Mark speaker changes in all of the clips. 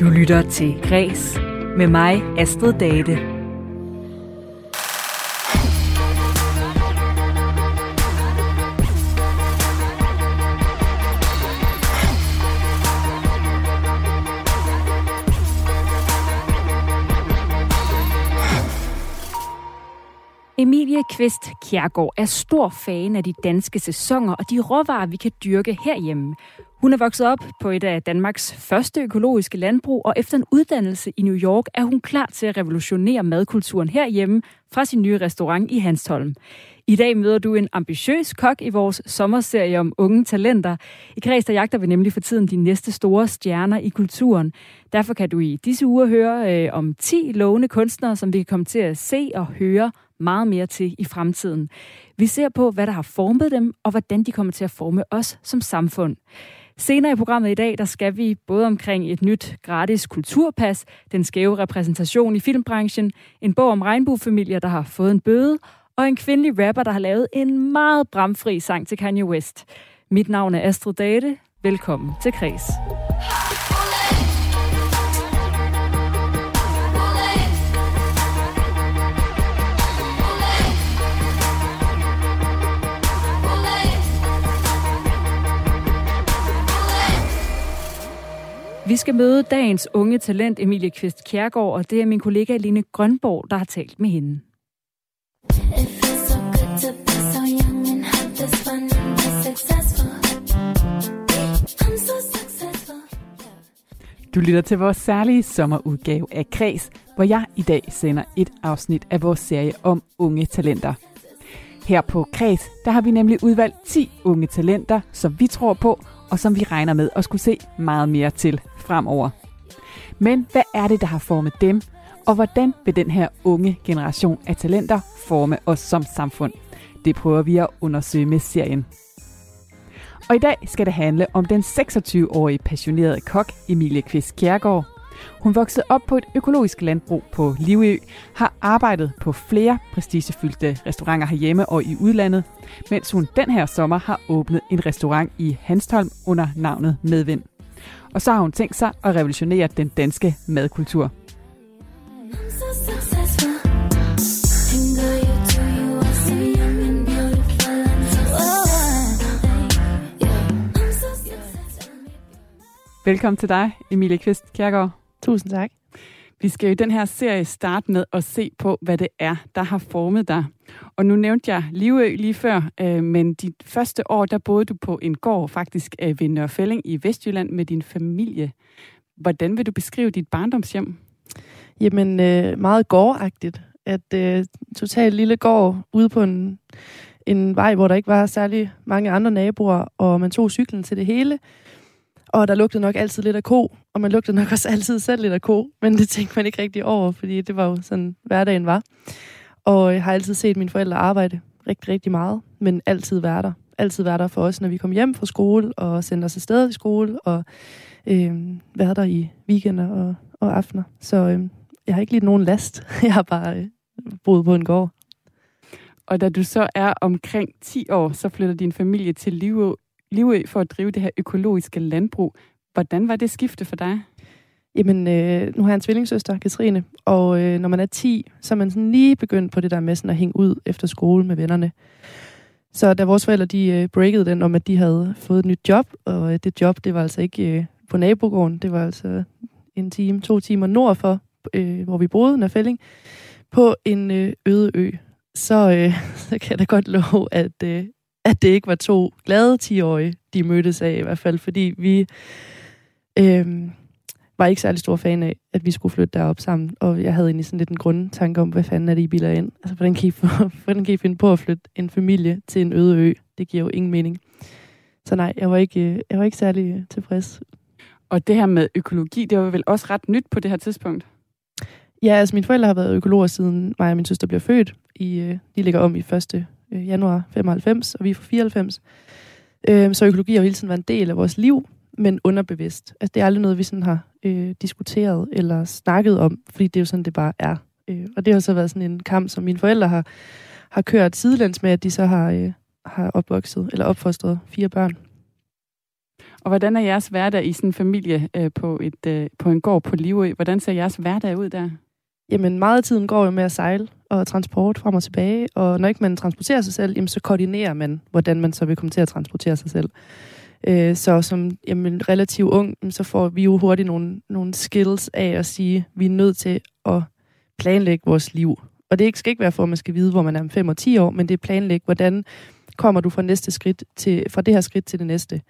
Speaker 1: Du lytter til Græs med mig, Astrid Date. Emilie Kvist Kjærgaard er stor fan af de danske sæsoner og de råvarer, vi kan dyrke herhjemme. Hun er vokset op på et af Danmarks første økologiske landbrug, og efter en uddannelse i New York er hun klar til at revolutionere madkulturen herhjemme fra sin nye restaurant i Hanstholm. I dag møder du en ambitiøs kok i vores sommerserie om unge talenter. I Kreds der jagter vi nemlig for tiden de næste store stjerner i kulturen. Derfor kan du i disse uger høre øh, om 10 lovende kunstnere, som vi kan komme til at se og høre meget mere til i fremtiden. Vi ser på, hvad der har formet dem, og hvordan de kommer til at forme os som samfund. Senere i programmet i dag, der skal vi både omkring et nyt gratis kulturpas, den skæve repræsentation i filmbranchen, en bog om regnbuefamilier, der har fået en bøde, og en kvindelig rapper, der har lavet en meget bramfri sang til Kanye West. Mit navn er Astrid Date. Velkommen til Kres. Vi skal møde dagens unge talent Emilie Kvist Kjærgaard, og det er min kollega Line Grønborg, der har talt med hende. Du lytter til vores særlige sommerudgave af Kres, hvor jeg i dag sender et afsnit af vores serie om unge talenter. Her på Kres, der har vi nemlig udvalgt 10 unge talenter, som vi tror på, og som vi regner med at skulle se meget mere til fremover. Men hvad er det, der har formet dem, og hvordan vil den her unge generation af talenter forme os som samfund? Det prøver vi at undersøge med serien. Og i dag skal det handle om den 26-årige passionerede kok Emilie Kvist Kjærgaard. Hun voksede op på et økologisk landbrug på Livø, har arbejdet på flere prestigefyldte restauranter herhjemme og i udlandet, mens hun den her sommer har åbnet en restaurant i Hanstholm under navnet Medvind. Og så har hun tænkt sig at revolutionere den danske madkultur. Velkommen til dig, Emilie Kvist Kjærgaard.
Speaker 2: Tusind tak.
Speaker 1: Vi skal i den her serie starte med at se på, hvad det er, der har formet dig. Og nu nævnte jeg Livø lige før, øh, men de første år, der boede du på en gård faktisk øh, ved Nørrefælling i Vestjylland med din familie. Hvordan vil du beskrive dit barndomshjem?
Speaker 2: Jamen, øh, meget gårdagtigt. At øh, totalt lille gård ude på en, en vej, hvor der ikke var særlig mange andre naboer, og man tog cyklen til det hele. Og der lugtede nok altid lidt af ko, og man lugtede nok også altid selv lidt af ko, men det tænkte man ikke rigtig over, fordi det var jo sådan, hverdagen var. Og jeg har altid set mine forældre arbejde rigtig, rigtig meget, men altid være der. Altid være der for os, når vi kom hjem fra skole, og sendte os afsted i skole, og øh, være der i weekender og, og aftener. Så øh, jeg har ikke lige nogen last. Jeg har bare øh, boet på en gård.
Speaker 1: Og da du så er omkring 10 år, så flytter din familie til Livå Livø for at drive det her økologiske landbrug. Hvordan var det skifte for dig?
Speaker 2: Jamen, øh, nu har jeg en tvillingsøster, Katrine, og øh, når man er 10, så er man sådan lige begyndt på det der med sådan at hænge ud efter skole med vennerne. Så da vores forældre, de øh, breakede den om, at de havde fået et nyt job, og øh, det job, det var altså ikke øh, på nabogården, det var altså en time, to timer nord for, øh, hvor vi boede, Nørfælling, på en øh, øde ø. Så, øh, så kan jeg da godt love, at, øh, at det ikke var to glade 10-årige, de mødtes af i hvert fald, fordi vi øh, var ikke særlig stor fan af, at vi skulle flytte derop sammen, og jeg havde egentlig sådan lidt en grundtanke om, hvad fanden er det, I biler ind? Altså, hvordan kan I, få, hvordan kan I finde på at flytte en familie til en øde ø? Det giver jo ingen mening. Så nej, jeg var ikke, øh, jeg var ikke særlig tilfreds.
Speaker 1: Og det her med økologi, det var vel også ret nyt på det her tidspunkt?
Speaker 2: Ja, altså mine forældre har været økologer siden mig og min søster blev født. I, øh, de ligger om i 1. Øh, januar 95, og vi er fra 94. Øh, så økologi har jo hele tiden været en del af vores liv, men underbevidst. Altså det er aldrig noget, vi sådan har øh, diskuteret eller snakket om, fordi det er jo sådan, det bare er. Øh, og det har så været sådan en kamp, som mine forældre har, har kørt sidelæns med, at de så har, øh, har opvokset eller opfostret fire børn.
Speaker 3: Og hvordan er jeres hverdag i sådan en familie øh, på, et, øh, på en gård på Livø? Hvordan ser jeres hverdag ud der?
Speaker 2: Jamen, meget af tiden går jo med at sejle og transport frem og tilbage, og når ikke man transporterer sig selv, jamen, så koordinerer man, hvordan man så vil komme til at transportere sig selv. Øh, så som jamen, relativt ung, så får vi jo hurtigt nogle, nogle skills af at sige, at vi er nødt til at planlægge vores liv. Og det skal ikke være for, at man skal vide, hvor man er om 5 og 10 år, men det er planlægge, hvordan kommer du fra næste skridt til, fra det her skridt til det næste.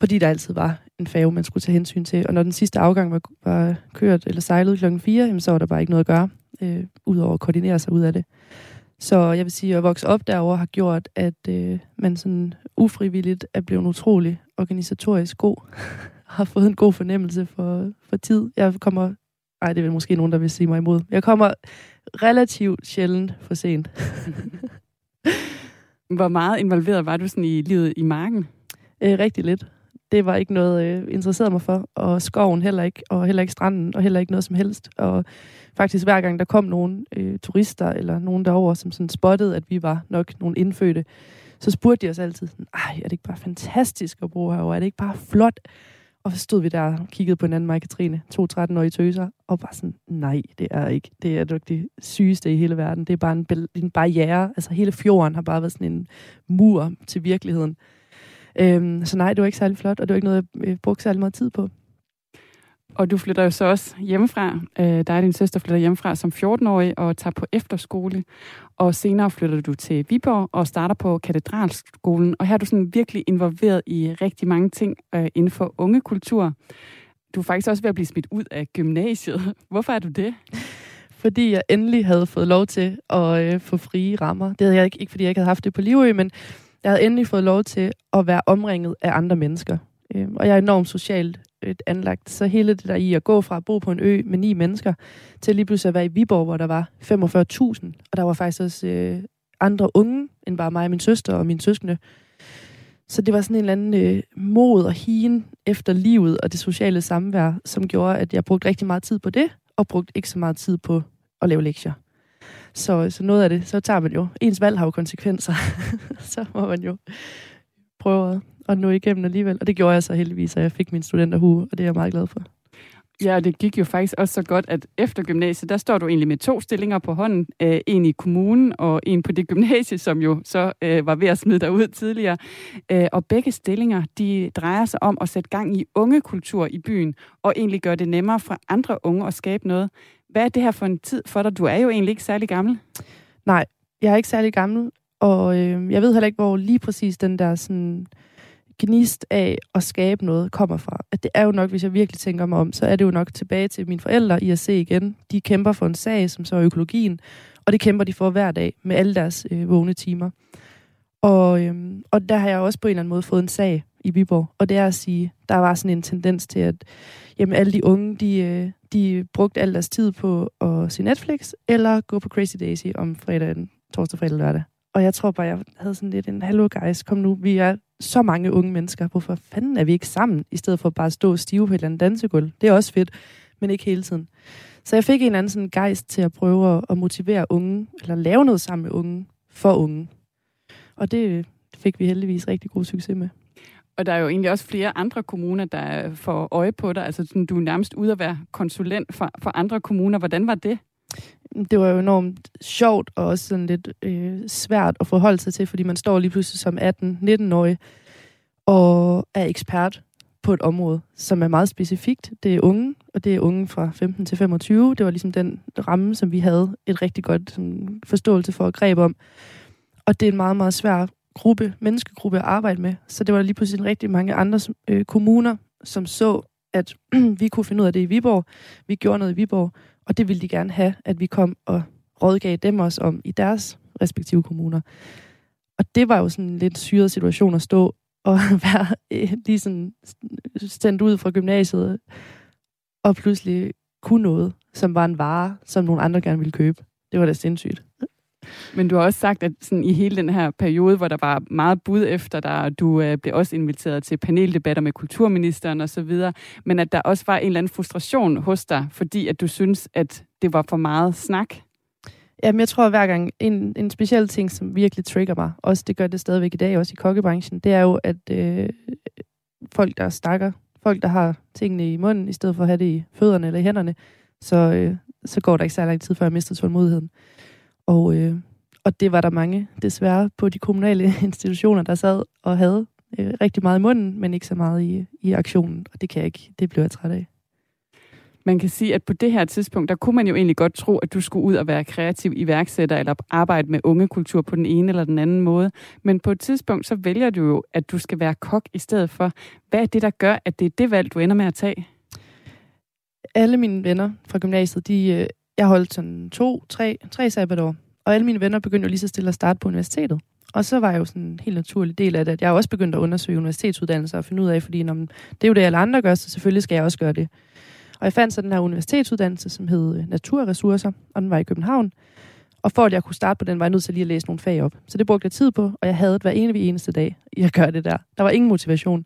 Speaker 2: Fordi der altid var en færge, man skulle tage hensyn til. Og når den sidste afgang var, var kørt eller sejlet klokken 4, jamen, så var der bare ikke noget at gøre, øh, udover at koordinere sig ud af det. Så jeg vil sige, at vokse op derover har gjort, at øh, man sådan ufrivilligt er blevet utrolig organisatorisk god. har fået en god fornemmelse for, for tid. Jeg kommer... Ej, det er måske nogen, der vil sige mig imod. Jeg kommer relativt sjældent for sent.
Speaker 3: Hvor meget involveret var du sådan i livet i marken?
Speaker 2: Øh, rigtig lidt. Det var ikke noget, jeg øh, interesserede mig for. Og skoven heller ikke, og heller ikke stranden, og heller ikke noget som helst. Og faktisk hver gang der kom nogle øh, turister, eller nogen derover, som sådan spottede, at vi var nok nogle indfødte, så spurgte de os altid nej, er det ikke bare fantastisk at bo herovre? Er det ikke bare flot? Og så stod vi der og kiggede på en anden mig, Katrine, to 13-årige tøser, og bare sådan, nej, det er ikke. Det er nok det sygeste i hele verden. Det er bare en, en barriere. Altså hele fjorden har bare været sådan en mur til virkeligheden. Øhm, så nej, det var ikke særlig flot, og det var ikke noget, jeg brugte særlig meget tid på.
Speaker 3: Og du flytter jo så også hjemmefra. Øh, der er din søster flytter hjemmefra som 14-årig og tager på efterskole. Og senere flytter du til Viborg og starter på katedralskolen. Og her er du sådan virkelig involveret i rigtig mange ting øh, inden for ungekultur. Du er faktisk også ved at blive smidt ud af gymnasiet. Hvorfor er du det?
Speaker 2: Fordi jeg endelig havde fået lov til at øh, få frie rammer. Det havde jeg ikke, ikke fordi jeg ikke havde haft det på Livø, men jeg havde endelig fået lov til at være omringet af andre mennesker. Øh, og jeg er enormt socialt et anlagt. Så hele det der i at gå fra at bo på en ø med ni mennesker, til lige pludselig at være i Viborg, hvor der var 45.000. Og der var faktisk også øh, andre unge, end bare mig og min søster og mine søskende. Så det var sådan en eller anden øh, mod og hien efter livet og det sociale samvær, som gjorde, at jeg brugte rigtig meget tid på det, og brugte ikke så meget tid på at lave lektier. Så, så noget af det, så tager man jo, ens valg har jo konsekvenser, så må man jo prøve at nå igennem alligevel. Og det gjorde jeg så heldigvis, at jeg fik min studenterhue, og det er jeg meget glad for.
Speaker 3: Ja, og det gik jo faktisk også så godt, at efter gymnasiet, der står du egentlig med to stillinger på hånden. Øh, en i kommunen og en på det gymnasie, som jo så øh, var ved at smide dig ud tidligere. Øh, og begge stillinger, de drejer sig om at sætte gang i ungekultur i byen, og egentlig gøre det nemmere for andre unge at skabe noget. Hvad er det her for en tid for dig? Du er jo egentlig ikke særlig gammel.
Speaker 2: Nej, jeg er ikke særlig gammel, og øh, jeg ved heller ikke, hvor lige præcis den der sådan gnist af at skabe noget kommer fra. At det er jo nok, hvis jeg virkelig tænker mig om, så er det jo nok tilbage til mine forældre i at se igen. De kæmper for en sag, som så er økologien, og det kæmper de for hver dag med alle deres øh, vågne timer. Og, øhm, og der har jeg også på en eller anden måde fået en sag i Viborg, og det er at sige, der var sådan en tendens til, at jamen, alle de unge, de, øh, de brugte al deres tid på at se Netflix, eller gå på Crazy Daisy om fredagen, torsdag, fredag, lørdag. Og jeg tror bare, jeg havde sådan lidt en, hallo guys, kom nu, vi er så mange unge mennesker. Hvorfor fanden er vi ikke sammen, i stedet for bare at stå stive på et eller andet dansegulv? Det er også fedt, men ikke hele tiden. Så jeg fik en eller anden sådan gejst til at prøve at motivere unge, eller lave noget sammen med unge, for unge. Og det fik vi heldigvis rigtig god succes med.
Speaker 3: Og der er jo egentlig også flere andre kommuner, der får øje på dig. Altså, sådan, du er nærmest ude at være konsulent for, for andre kommuner. Hvordan var det?
Speaker 2: det var jo enormt sjovt og også sådan lidt øh, svært at forholde sig til, fordi man står lige pludselig som 18-19-årig og er ekspert på et område, som er meget specifikt. Det er unge, og det er unge fra 15 til 25. Det var ligesom den ramme, som vi havde et rigtig godt sådan, forståelse for at greb om. Og det er en meget, meget svær gruppe, menneskegruppe at arbejde med. Så det var lige pludselig en rigtig mange andre øh, kommuner, som så, at vi kunne finde ud af det i Viborg. Vi gjorde noget i Viborg, og det ville de gerne have, at vi kom og rådgav dem også om i deres respektive kommuner. Og det var jo sådan en lidt syret situation at stå og være øh, lige sådan sendt ud fra gymnasiet og pludselig kunne noget, som var en vare, som nogle andre gerne ville købe. Det var da sindssygt.
Speaker 3: Men du har også sagt, at sådan i hele den her periode, hvor der var meget bud efter dig, du øh, blev også inviteret til paneldebatter med kulturministeren og så videre, men at der også var en eller anden frustration hos dig, fordi at du synes, at det var for meget snak.
Speaker 2: Jamen, jeg tror at hver gang, en, en speciel ting, som virkelig trigger mig, også det gør det stadigvæk i dag, også i kokkebranchen, det er jo, at øh, folk, der stakker. Folk, der har tingene i munden, i stedet for at have det i fødderne eller i hænderne. Så, øh, så går der ikke særlig lang tid, før jeg mister tålmodigheden. Og, øh, og det var der mange, desværre, på de kommunale institutioner, der sad og havde øh, rigtig meget i munden, men ikke så meget i, i aktionen. Og det kan jeg ikke. Det blev jeg træt af.
Speaker 3: Man kan sige, at på det her tidspunkt, der kunne man jo egentlig godt tro, at du skulle ud og være kreativ iværksætter eller arbejde med ungekultur på den ene eller den anden måde. Men på et tidspunkt, så vælger du jo, at du skal være kok i stedet for. Hvad er det, der gør, at det er det valg, du ender med at tage?
Speaker 2: Alle mine venner fra gymnasiet, de, øh, jeg holdt sådan to, tre, tre sabbatår. Og alle mine venner begyndte jo lige så stille at starte på universitetet. Og så var jeg jo sådan en helt naturlig del af det, at jeg også begyndte at undersøge universitetsuddannelser og finde ud af, fordi når, det er jo det, alle andre gør, så selvfølgelig skal jeg også gøre det. Og jeg fandt så den her universitetsuddannelse, som hed øh, Naturressourcer, og den var i København. Og for at jeg kunne starte på den, var jeg nødt til lige at læse nogle fag op. Så det brugte jeg tid på, og jeg havde det hver ene eneste dag jeg gør det der. Der var ingen motivation.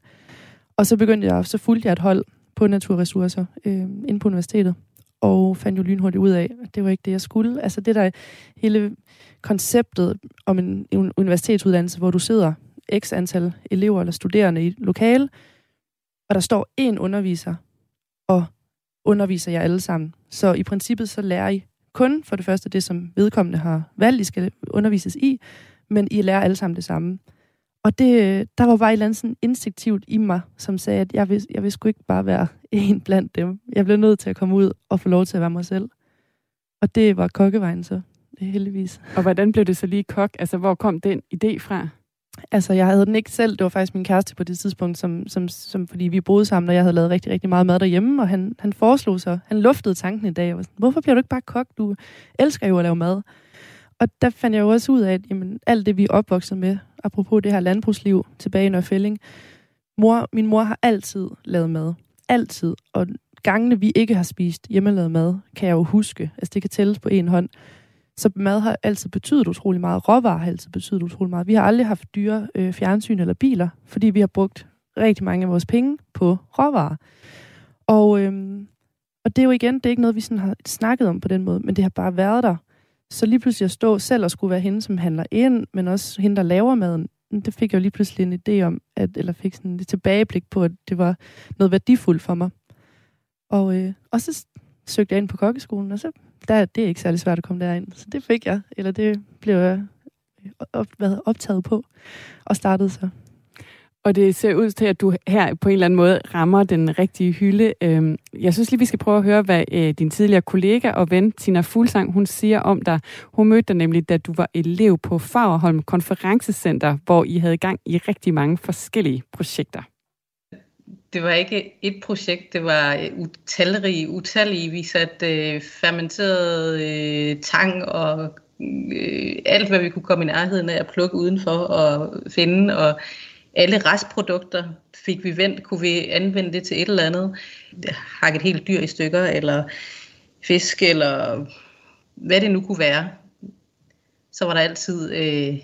Speaker 2: Og så begyndte jeg, så fulgte jeg et hold på naturressourcer øh, inde på universitetet, og fandt jo lynhurtigt ud af, at det var ikke det, jeg skulle. Altså det der hele konceptet om en, universitetsuddannelse, hvor du sidder x antal elever eller studerende i lokale, og der står én underviser, og underviser jer alle sammen. Så i princippet så lærer I kun for det første det, som vedkommende har valgt, I skal undervises i, men I lærer alle sammen det samme. Og det, der var bare et eller andet sådan instinktivt i mig, som sagde, at jeg vil, jeg vil sgu ikke bare være en blandt dem. Jeg blev nødt til at komme ud og få lov til at være mig selv. Og det var kokkevejen så, heldigvis.
Speaker 3: Og hvordan blev det så lige kok? Altså, hvor kom den idé fra?
Speaker 2: Altså, jeg havde den ikke selv. Det var faktisk min kæreste på det tidspunkt, som, som, som fordi vi boede sammen, og jeg havde lavet rigtig, rigtig meget mad derhjemme, og han, han foreslog så, han luftede tanken i dag, og var sådan, hvorfor bliver du ikke bare kok? Du elsker jo at lave mad. Og der fandt jeg jo også ud af, at jamen, alt det, vi er opvokset med, apropos det her landbrugsliv tilbage i Nørfælling, mor, min mor har altid lavet mad. Altid. Og gangene, vi ikke har spist hjemmelavet mad, kan jeg jo huske. Altså, det kan tælles på en hånd. Så mad har altid betydet utrolig meget. Råvarer har altid betydet utrolig meget. Vi har aldrig haft dyre øh, fjernsyn eller biler, fordi vi har brugt rigtig mange af vores penge på råvarer. Og, øhm, og det er jo igen, det er ikke noget, vi sådan har snakket om på den måde, men det har bare været der. Så lige pludselig at stå selv og skulle være hende, som handler ind, men også hende, der laver maden, det fik jeg jo lige pludselig en idé om, at, eller fik sådan et tilbageblik på, at det var noget værdifuldt for mig. Og, øh, og så søgte jeg ind på kokkeskolen, og så der, det er ikke særlig svært at komme derind. Så det fik jeg, eller det blev jeg øh, op, hvad, optaget på, og startede så.
Speaker 3: Og det ser ud til, at du her på en eller anden måde rammer den rigtige hylde. Øhm, jeg synes lige, vi skal prøve at høre, hvad øh, din tidligere kollega og ven, Tina Fuglsang, hun siger om dig. Hun mødte dig nemlig, da du var elev på Fagerholm Konferencecenter, hvor I havde gang i rigtig mange forskellige projekter
Speaker 4: det var ikke et projekt, det var utallige, utalrige, utallige. Vi satte øh, fermenteret øh, tang og øh, alt, hvad vi kunne komme i nærheden af at plukke udenfor og finde, og alle restprodukter fik vi vendt, kunne vi anvende det til et eller andet. Hakket helt dyr i stykker, eller fisk, eller hvad det nu kunne være. Så var der altid, øh,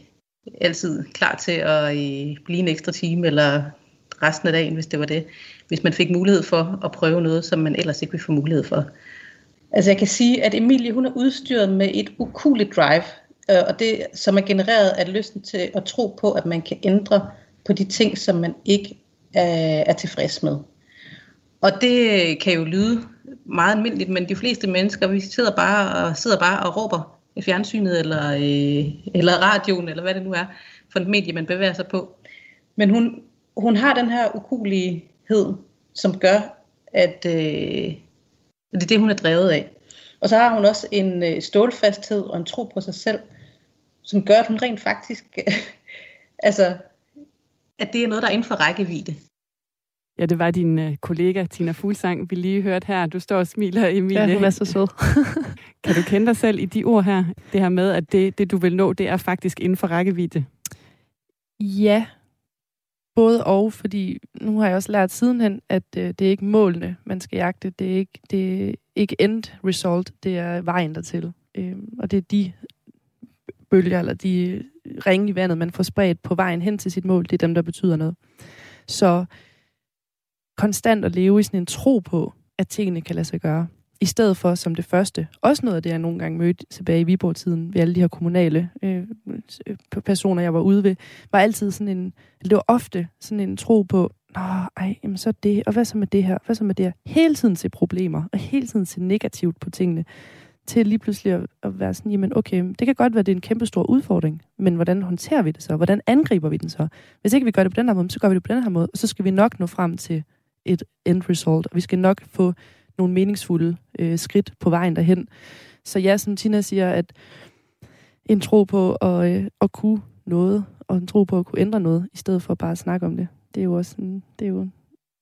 Speaker 4: altid klar til at øh, blive en ekstra time, eller resten af dagen, hvis det var det. Hvis man fik mulighed for at prøve noget, som man ellers ikke ville få mulighed for. Altså jeg kan sige, at Emilie hun er udstyret med et ukuligt drive, øh, og det, som er genereret af lysten til at tro på, at man kan ændre på de ting, som man ikke er, er tilfreds med. Og det kan jo lyde meget almindeligt, men de fleste mennesker, vi sidder bare og, sidder bare og råber i fjernsynet, eller, øh, eller radioen, eller hvad det nu er, for et medie, man bevæger sig på. Men hun hun har den her ukulighed, som gør, at øh, det er det, hun er drevet af. Og så har hun også en øh, stålfasthed og en tro på sig selv, som gør, at hun rent faktisk, altså, at det er noget, der er inden for rækkevidde.
Speaker 3: Ja, det var din øh, kollega Tina Fuglsang, vi lige hørte her. Du står og smiler, Emilie.
Speaker 2: Ja, hun er så sød.
Speaker 3: kan du kende dig selv i de ord her? Det her med, at det, det du vil nå, det er faktisk inden for rækkevidde.
Speaker 2: Ja, både og, fordi nu har jeg også lært sidenhen, at øh, det er ikke målene, man skal jagte. Det er ikke, det er ikke end result, det er vejen dertil. Øh, og det er de bølger, eller de ringe i vandet, man får spredt på vejen hen til sit mål, det er dem, der betyder noget. Så konstant at leve i sådan en tro på, at tingene kan lade sig gøre i stedet for som det første. Også noget af det, jeg nogle gange mødte tilbage i Viborg-tiden ved alle de her kommunale øh, øh personer, jeg var ude ved, var altid sådan en, det var ofte sådan en tro på, Nå, ej, jamen så det, og hvad så med det her, hvad så med det her? Hele tiden se problemer, og hele tiden se negativt på tingene, til lige pludselig at, at være sådan, jamen okay, det kan godt være, at det er en kæmpe stor udfordring, men hvordan håndterer vi det så? Hvordan angriber vi den så? Hvis ikke vi gør det på den her måde, så gør vi det på den her måde, og så skal vi nok nå frem til et end result, og vi skal nok få nogle meningsfulde øh, skridt på vejen derhen. Så ja, som Tina siger, at en tro på at, øh, at kunne noget, og en tro på at kunne ændre noget, i stedet for bare at snakke om det. Det er jo også en, det er jo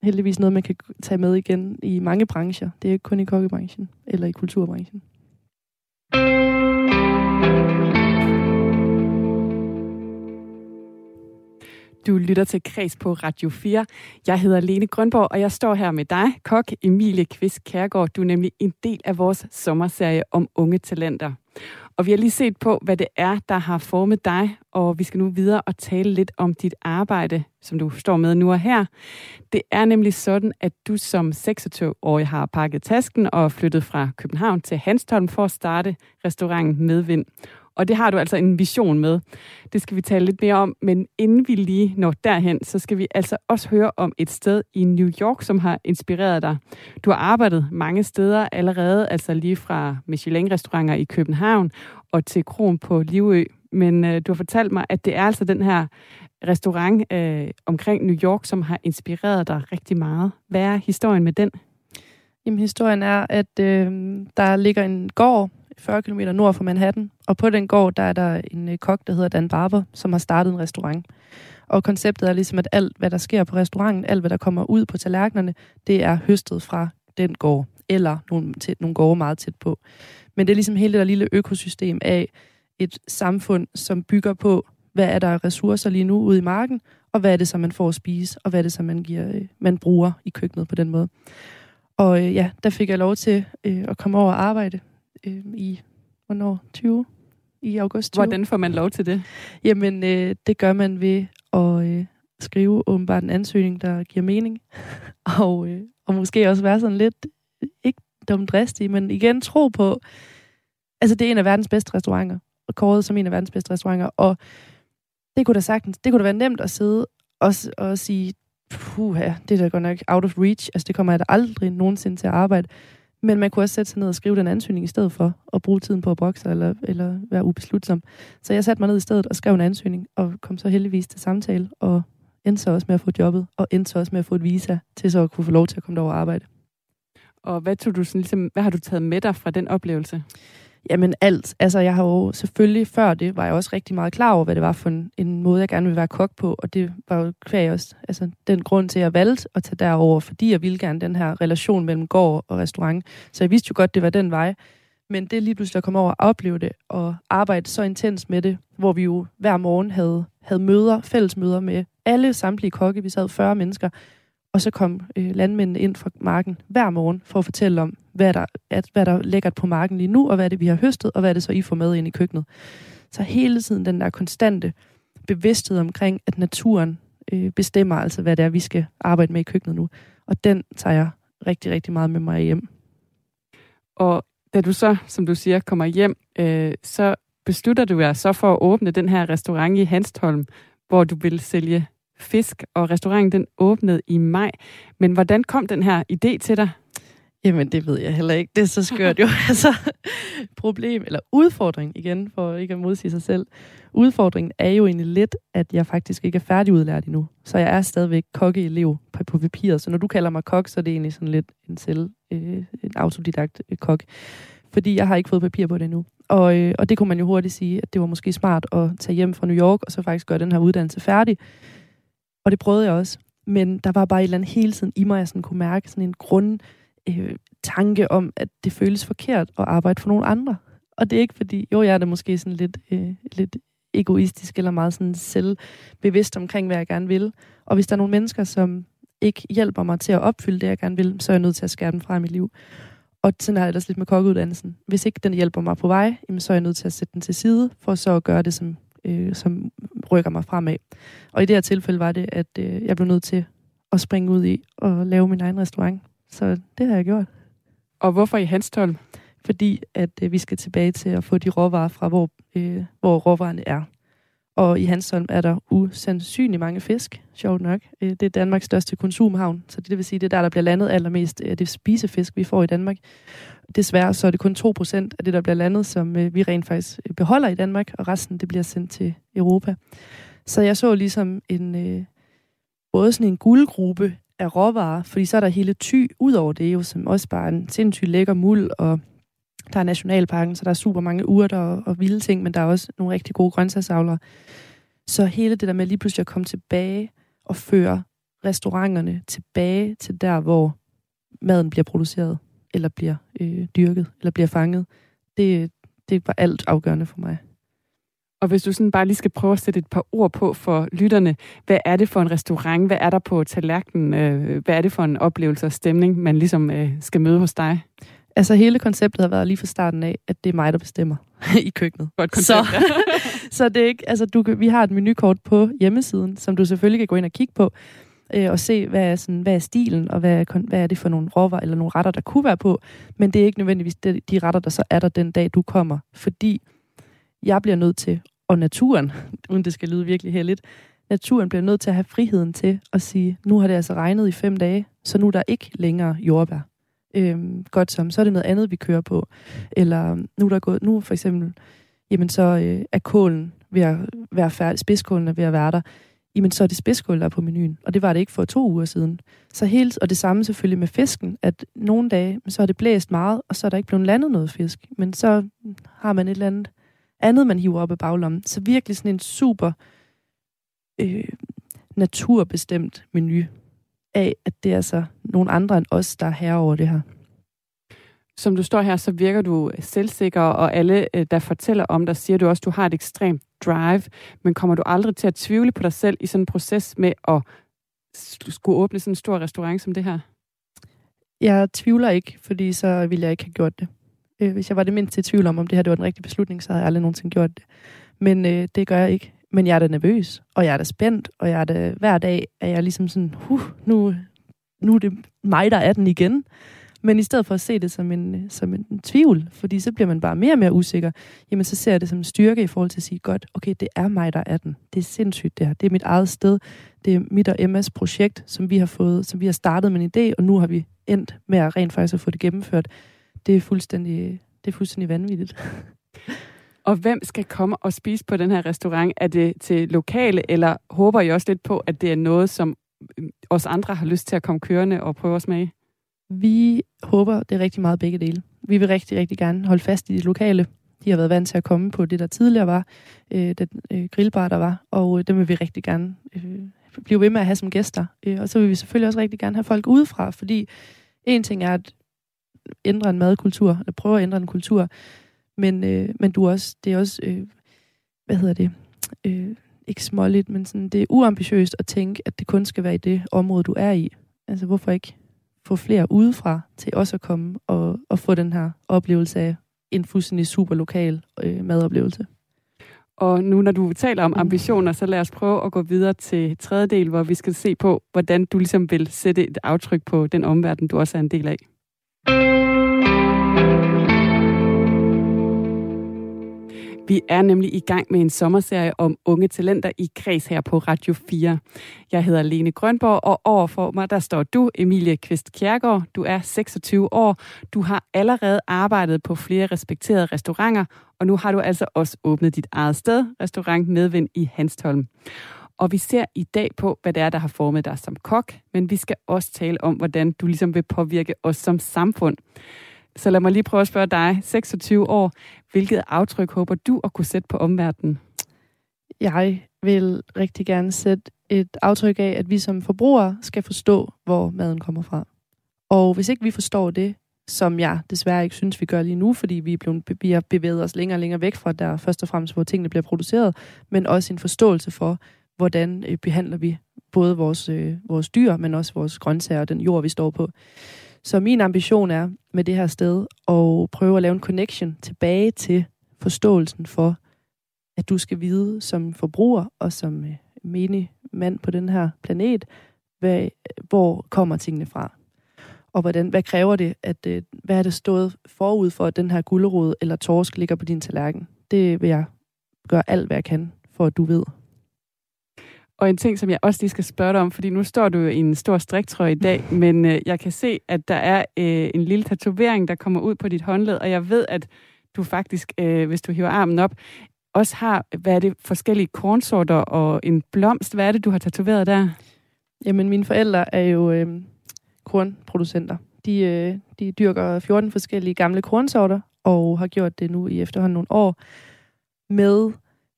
Speaker 2: heldigvis noget, man kan tage med igen i mange brancher. Det er ikke kun i kokkebranchen eller i kulturbranchen.
Speaker 3: Du lytter til Kreds på Radio 4. Jeg hedder Lene Grønborg, og jeg står her med dig, kok Emilie Kvist Kærgaard. Du er nemlig en del af vores sommerserie om unge talenter. Og vi har lige set på, hvad det er, der har formet dig, og vi skal nu videre og tale lidt om dit arbejde, som du står med nu og her. Det er nemlig sådan, at du som 26-årig har pakket tasken og flyttet fra København til Hanstholm for at starte restauranten Medvind. Og det har du altså en vision med. Det skal vi tale lidt mere om, men inden vi lige når derhen, så skal vi altså også høre om et sted i New York, som har inspireret dig. Du har arbejdet mange steder allerede, altså lige fra Michelin-restauranter i København og til Kron på Livø. Men øh, du har fortalt mig, at det er altså den her restaurant øh, omkring New York, som har inspireret dig rigtig meget. Hvad er historien med den?
Speaker 2: Jamen, historien er, at øh, der ligger en gård 40 km nord for Manhattan, og på den gård, der er der en øh, kok, der hedder Dan Barber, som har startet en restaurant. Og konceptet er ligesom, at alt, hvad der sker på restauranten, alt, hvad der kommer ud på tallerkenerne, det er høstet fra den gård, eller nogle, tæt, nogle gårde meget tæt på. Men det er ligesom hele det der lille økosystem af et samfund, som bygger på, hvad er der ressourcer lige nu ude i marken, og hvad er det så, man får at spise, og hvad er det så, man, giver, øh, man bruger i køkkenet på den måde. Og øh, ja, der fik jeg lov til øh, at komme over og arbejde øh, i, hvornår? 20? I august 20.
Speaker 3: Hvordan får man lov til det?
Speaker 2: Jamen, øh, det gør man ved at øh, skrive åbenbart en ansøgning, der giver mening. og, øh, og måske også være sådan lidt, ikke dumt dristig, men igen tro på, altså det er en af verdens bedste restauranter, og kåret som en af verdens bedste restauranter, og det kunne da sagtens, det kunne da være nemt at sidde og, og sige, puh, det er da godt nok out of reach, altså det kommer jeg da aldrig nogensinde til at arbejde. Men man kunne også sætte sig ned og skrive den ansøgning i stedet for at bruge tiden på at brokse eller, eller være ubeslutsom. Så jeg satte mig ned i stedet og skrev en ansøgning, og kom så heldigvis til samtale, og endte så også med at få jobbet, og endte så også med at få et visa til så at kunne få lov til at komme derover og arbejde.
Speaker 3: Og hvad, tog du sådan, ligesom, hvad har du taget med dig fra den oplevelse?
Speaker 2: Jamen alt. Altså jeg har jo selvfølgelig før det, var jeg også rigtig meget klar over, hvad det var for en, en måde, jeg gerne ville være kok på. Og det var jo kvæg også altså, den grund til, at jeg valgte at tage derover, fordi jeg ville gerne den her relation mellem gård og restaurant. Så jeg vidste jo godt, det var den vej. Men det lige pludselig at komme over og opleve det, og arbejde så intens med det, hvor vi jo hver morgen havde, havde møder, fælles møder med alle samtlige kokke. Vi sad 40 mennesker, og så kom øh, landmændene ind fra marken hver morgen for at fortælle om, hvad der, at, hvad der er lækkert på marken lige nu, og hvad det, vi har høstet, og hvad det så, I får med ind i køkkenet. Så hele tiden den der konstante bevidsthed omkring, at naturen øh, bestemmer altså, hvad det er, vi skal arbejde med i køkkenet nu. Og den tager jeg rigtig, rigtig meget med mig hjem.
Speaker 3: Og da du så, som du siger, kommer hjem, øh, så beslutter du dig så for at åbne den her restaurant i Hanstholm, hvor du vil sælge fisk, og restauranten den åbnede i maj. Men hvordan kom den her idé til dig?
Speaker 2: Jamen, det ved jeg heller ikke. Det er så skørt jo. altså, problem, eller udfordring igen, for ikke at modsige sig selv. Udfordringen er jo egentlig lidt, at jeg faktisk ikke er færdigudlært endnu. Så jeg er stadigvæk kokkeelev på, på papiret. Så når du kalder mig kok, så er det egentlig sådan lidt en selv, øh, en autodidakt øh, kok. Fordi jeg har ikke fået papir på det endnu. Og, øh, og det kunne man jo hurtigt sige, at det var måske smart at tage hjem fra New York, og så faktisk gøre den her uddannelse færdig. Og det prøvede jeg også. Men der var bare et eller andet hele tiden i mig, jeg sådan kunne mærke sådan en grund øh, tanke om, at det føles forkert at arbejde for nogle andre. Og det er ikke fordi, jo, jeg er da måske sådan lidt, øh, lidt egoistisk eller meget sådan selvbevidst omkring, hvad jeg gerne vil. Og hvis der er nogle mennesker, som ikke hjælper mig til at opfylde det, jeg gerne vil, så er jeg nødt til at skære dem fra i mit liv. Og sådan har jeg det lidt med kokkeuddannelsen. Hvis ikke den hjælper mig på vej, jamen, så er jeg nødt til at sætte den til side, for så at gøre det, som, øh, som rykker mig fremad. Og i det her tilfælde var det, at øh, jeg blev nødt til at springe ud i og lave min egen restaurant. Så det har jeg gjort.
Speaker 3: Og hvorfor i Hanstholm?
Speaker 2: Fordi at øh, vi skal tilbage til at få de råvarer fra, hvor, øh, hvor råvarerne er. Og i Hansholm er der usandsynlig mange fisk, sjovt nok. Øh, det er Danmarks største konsumhavn, så det vil sige, det er der, der bliver landet allermest af det spisefisk, vi får i Danmark. Desværre så er det kun 2% af det, der bliver landet, som øh, vi rent faktisk beholder i Danmark, og resten det bliver sendt til Europa. Så jeg så ligesom en, både sådan en guldgruppe af råvarer, fordi så er der hele ty ud over det jo, som også bare en sindssygt lækker muld, og der er nationalparken, så der er super mange urter og, og vilde ting, men der er også nogle rigtig gode grøntsagsavlere. Så hele det der med lige pludselig at komme tilbage og føre restauranterne tilbage til der, hvor maden bliver produceret, eller bliver øh, dyrket, eller bliver fanget, det, det var alt afgørende for mig.
Speaker 3: Og hvis du sådan bare lige skal prøve at sætte et par ord på for lytterne, hvad er det for en restaurant? Hvad er der på tallerkenen? Øh, hvad er det for en oplevelse og stemning, man ligesom øh, skal møde hos dig?
Speaker 2: Altså hele konceptet har været lige fra starten af, at det er mig, der bestemmer i køkkenet.
Speaker 3: Godt koncept,
Speaker 2: så, så det er ikke, altså du, vi har et menukort på hjemmesiden, som du selvfølgelig kan gå ind og kigge på, øh, og se, hvad er, sådan, hvad er stilen, og hvad er, hvad er det for nogle råvarer eller nogle retter, der kunne være på. Men det er ikke nødvendigvis de, de retter, der så er der den dag, du kommer. Fordi jeg bliver nødt til, og naturen, uden det skal lyde virkelig heldigt, naturen bliver nødt til at have friheden til at sige, nu har det altså regnet i fem dage, så nu er der ikke længere jordbær øh, godt som, så er det noget andet, vi kører på. Eller øhm, nu er gået, nu for eksempel, jamen så øh, er kålen ved at være færdig, spidskålen er ved at være der, jamen så er det spidskål, der er på menuen. Og det var det ikke for to uger siden. Så helt, og det samme selvfølgelig med fisken, at nogle dage, så har det blæst meget, og så er der ikke blevet landet noget fisk. Men så har man et eller andet andet, man hiver op af baglommen. Så virkelig sådan en super øh, naturbestemt menu af, at det er altså nogle andre end os, der er herre over det her.
Speaker 3: Som du står her, så virker du selvsikker, og alle, øh, der fortæller om dig, siger du også, at du har et ekstremt drive, men kommer du aldrig til at tvivle på dig selv i sådan en proces med at skulle åbne sådan en stor restaurant som det her?
Speaker 2: Jeg tvivler ikke, fordi så ville jeg ikke have gjort det. Øh, hvis jeg var det mindste i tvivl om, om det her det var den rigtige beslutning, så havde jeg aldrig nogensinde gjort det. Men øh, det gør jeg ikke. Men jeg er da nervøs, og jeg er da spændt, og jeg er da hver dag, er jeg ligesom sådan, huh, nu, nu er det mig, der er den igen. Men i stedet for at se det som en, som en tvivl, fordi så bliver man bare mere og mere usikker, jamen så ser jeg det som en styrke i forhold til at sige, godt, okay, det er mig, der er den. Det er sindssygt det her. Det er mit eget sted. Det er mit og Emmas projekt, som vi har fået, som vi har startet med en idé, og nu har vi endt med at rent faktisk at få det gennemført. Det er fuldstændig, det er fuldstændig vanvittigt.
Speaker 3: Og hvem skal komme og spise på den her restaurant? Er det til lokale, eller håber I også lidt på, at det er noget, som øhm, os andre har lyst til at komme kørende og prøve at smage?
Speaker 2: Vi håber, det er rigtig meget begge dele. Vi vil rigtig, rigtig gerne holde fast i de lokale. De har været vant til at komme på det, der tidligere var, øh, den øh, grillbar, der var, og øh, dem vil vi rigtig gerne øh, blive ved med at have som gæster. Øh, og så vil vi selvfølgelig også rigtig gerne have folk udefra, fordi en ting er at ændre en madkultur, eller prøve at ændre en kultur, men, øh, men du også, det er også, øh, hvad hedder det, øh, ikke småligt, men sådan, det er uambitiøst at tænke, at det kun skal være i det område, du er i. Altså, hvorfor ikke få flere udefra til også at komme og, og få den her oplevelse af en fuldstændig super lokal øh, madoplevelse.
Speaker 3: Og nu når du taler om mm. ambitioner, så lad os prøve at gå videre til tredje del, hvor vi skal se på, hvordan du ligesom vil sætte et aftryk på den omverden, du også er en del af. Vi er nemlig i gang med en sommerserie om unge talenter i kreds her på Radio 4. Jeg hedder Lene Grønborg, og overfor mig der står du, Emilie Kvist Kjærgaard. Du er 26 år. Du har allerede arbejdet på flere respekterede restauranter, og nu har du altså også åbnet dit eget sted, Restaurant Medvind i Hanstholm. Og vi ser i dag på, hvad det er, der har formet dig som kok, men vi skal også tale om, hvordan du ligesom vil påvirke os som samfund. Så lad mig lige prøve at spørge dig, 26 år, hvilket aftryk håber du at kunne sætte på omverdenen?
Speaker 2: Jeg vil rigtig gerne sætte et aftryk af, at vi som forbrugere skal forstå, hvor maden kommer fra. Og hvis ikke vi forstår det, som jeg desværre ikke synes, vi gør lige nu, fordi vi, er blevet, vi har bevæget os længere og længere væk fra der først og fremmest, hvor tingene bliver produceret, men også en forståelse for, hvordan øh, behandler vi både vores, øh, vores dyr, men også vores grøntsager og den jord, vi står på. Så min ambition er med det her sted at prøve at lave en connection tilbage til forståelsen for, at du skal vide som forbruger og som øh, menig mand på den her planet, hvad, hvor kommer tingene fra. Og hvordan, hvad kræver det, at, øh, hvad er det stået forud for, at den her gullerod eller torsk ligger på din tallerken? Det vil jeg gøre alt, hvad jeg kan for at du ved.
Speaker 3: Og en ting, som jeg også lige skal spørge dig om, fordi nu står du i en stor striktrøje i dag, men øh, jeg kan se, at der er øh, en lille tatovering, der kommer ud på dit håndled, og jeg ved, at du faktisk, øh, hvis du hiver armen op, også har, hvad er det, forskellige kornsorter og en blomst. Hvad er det, du har tatoveret der?
Speaker 2: Jamen, mine forældre er jo øh, kornproducenter. De, øh, de dyrker 14 forskellige gamle kornsorter, og har gjort det nu i efterhånden nogle år, med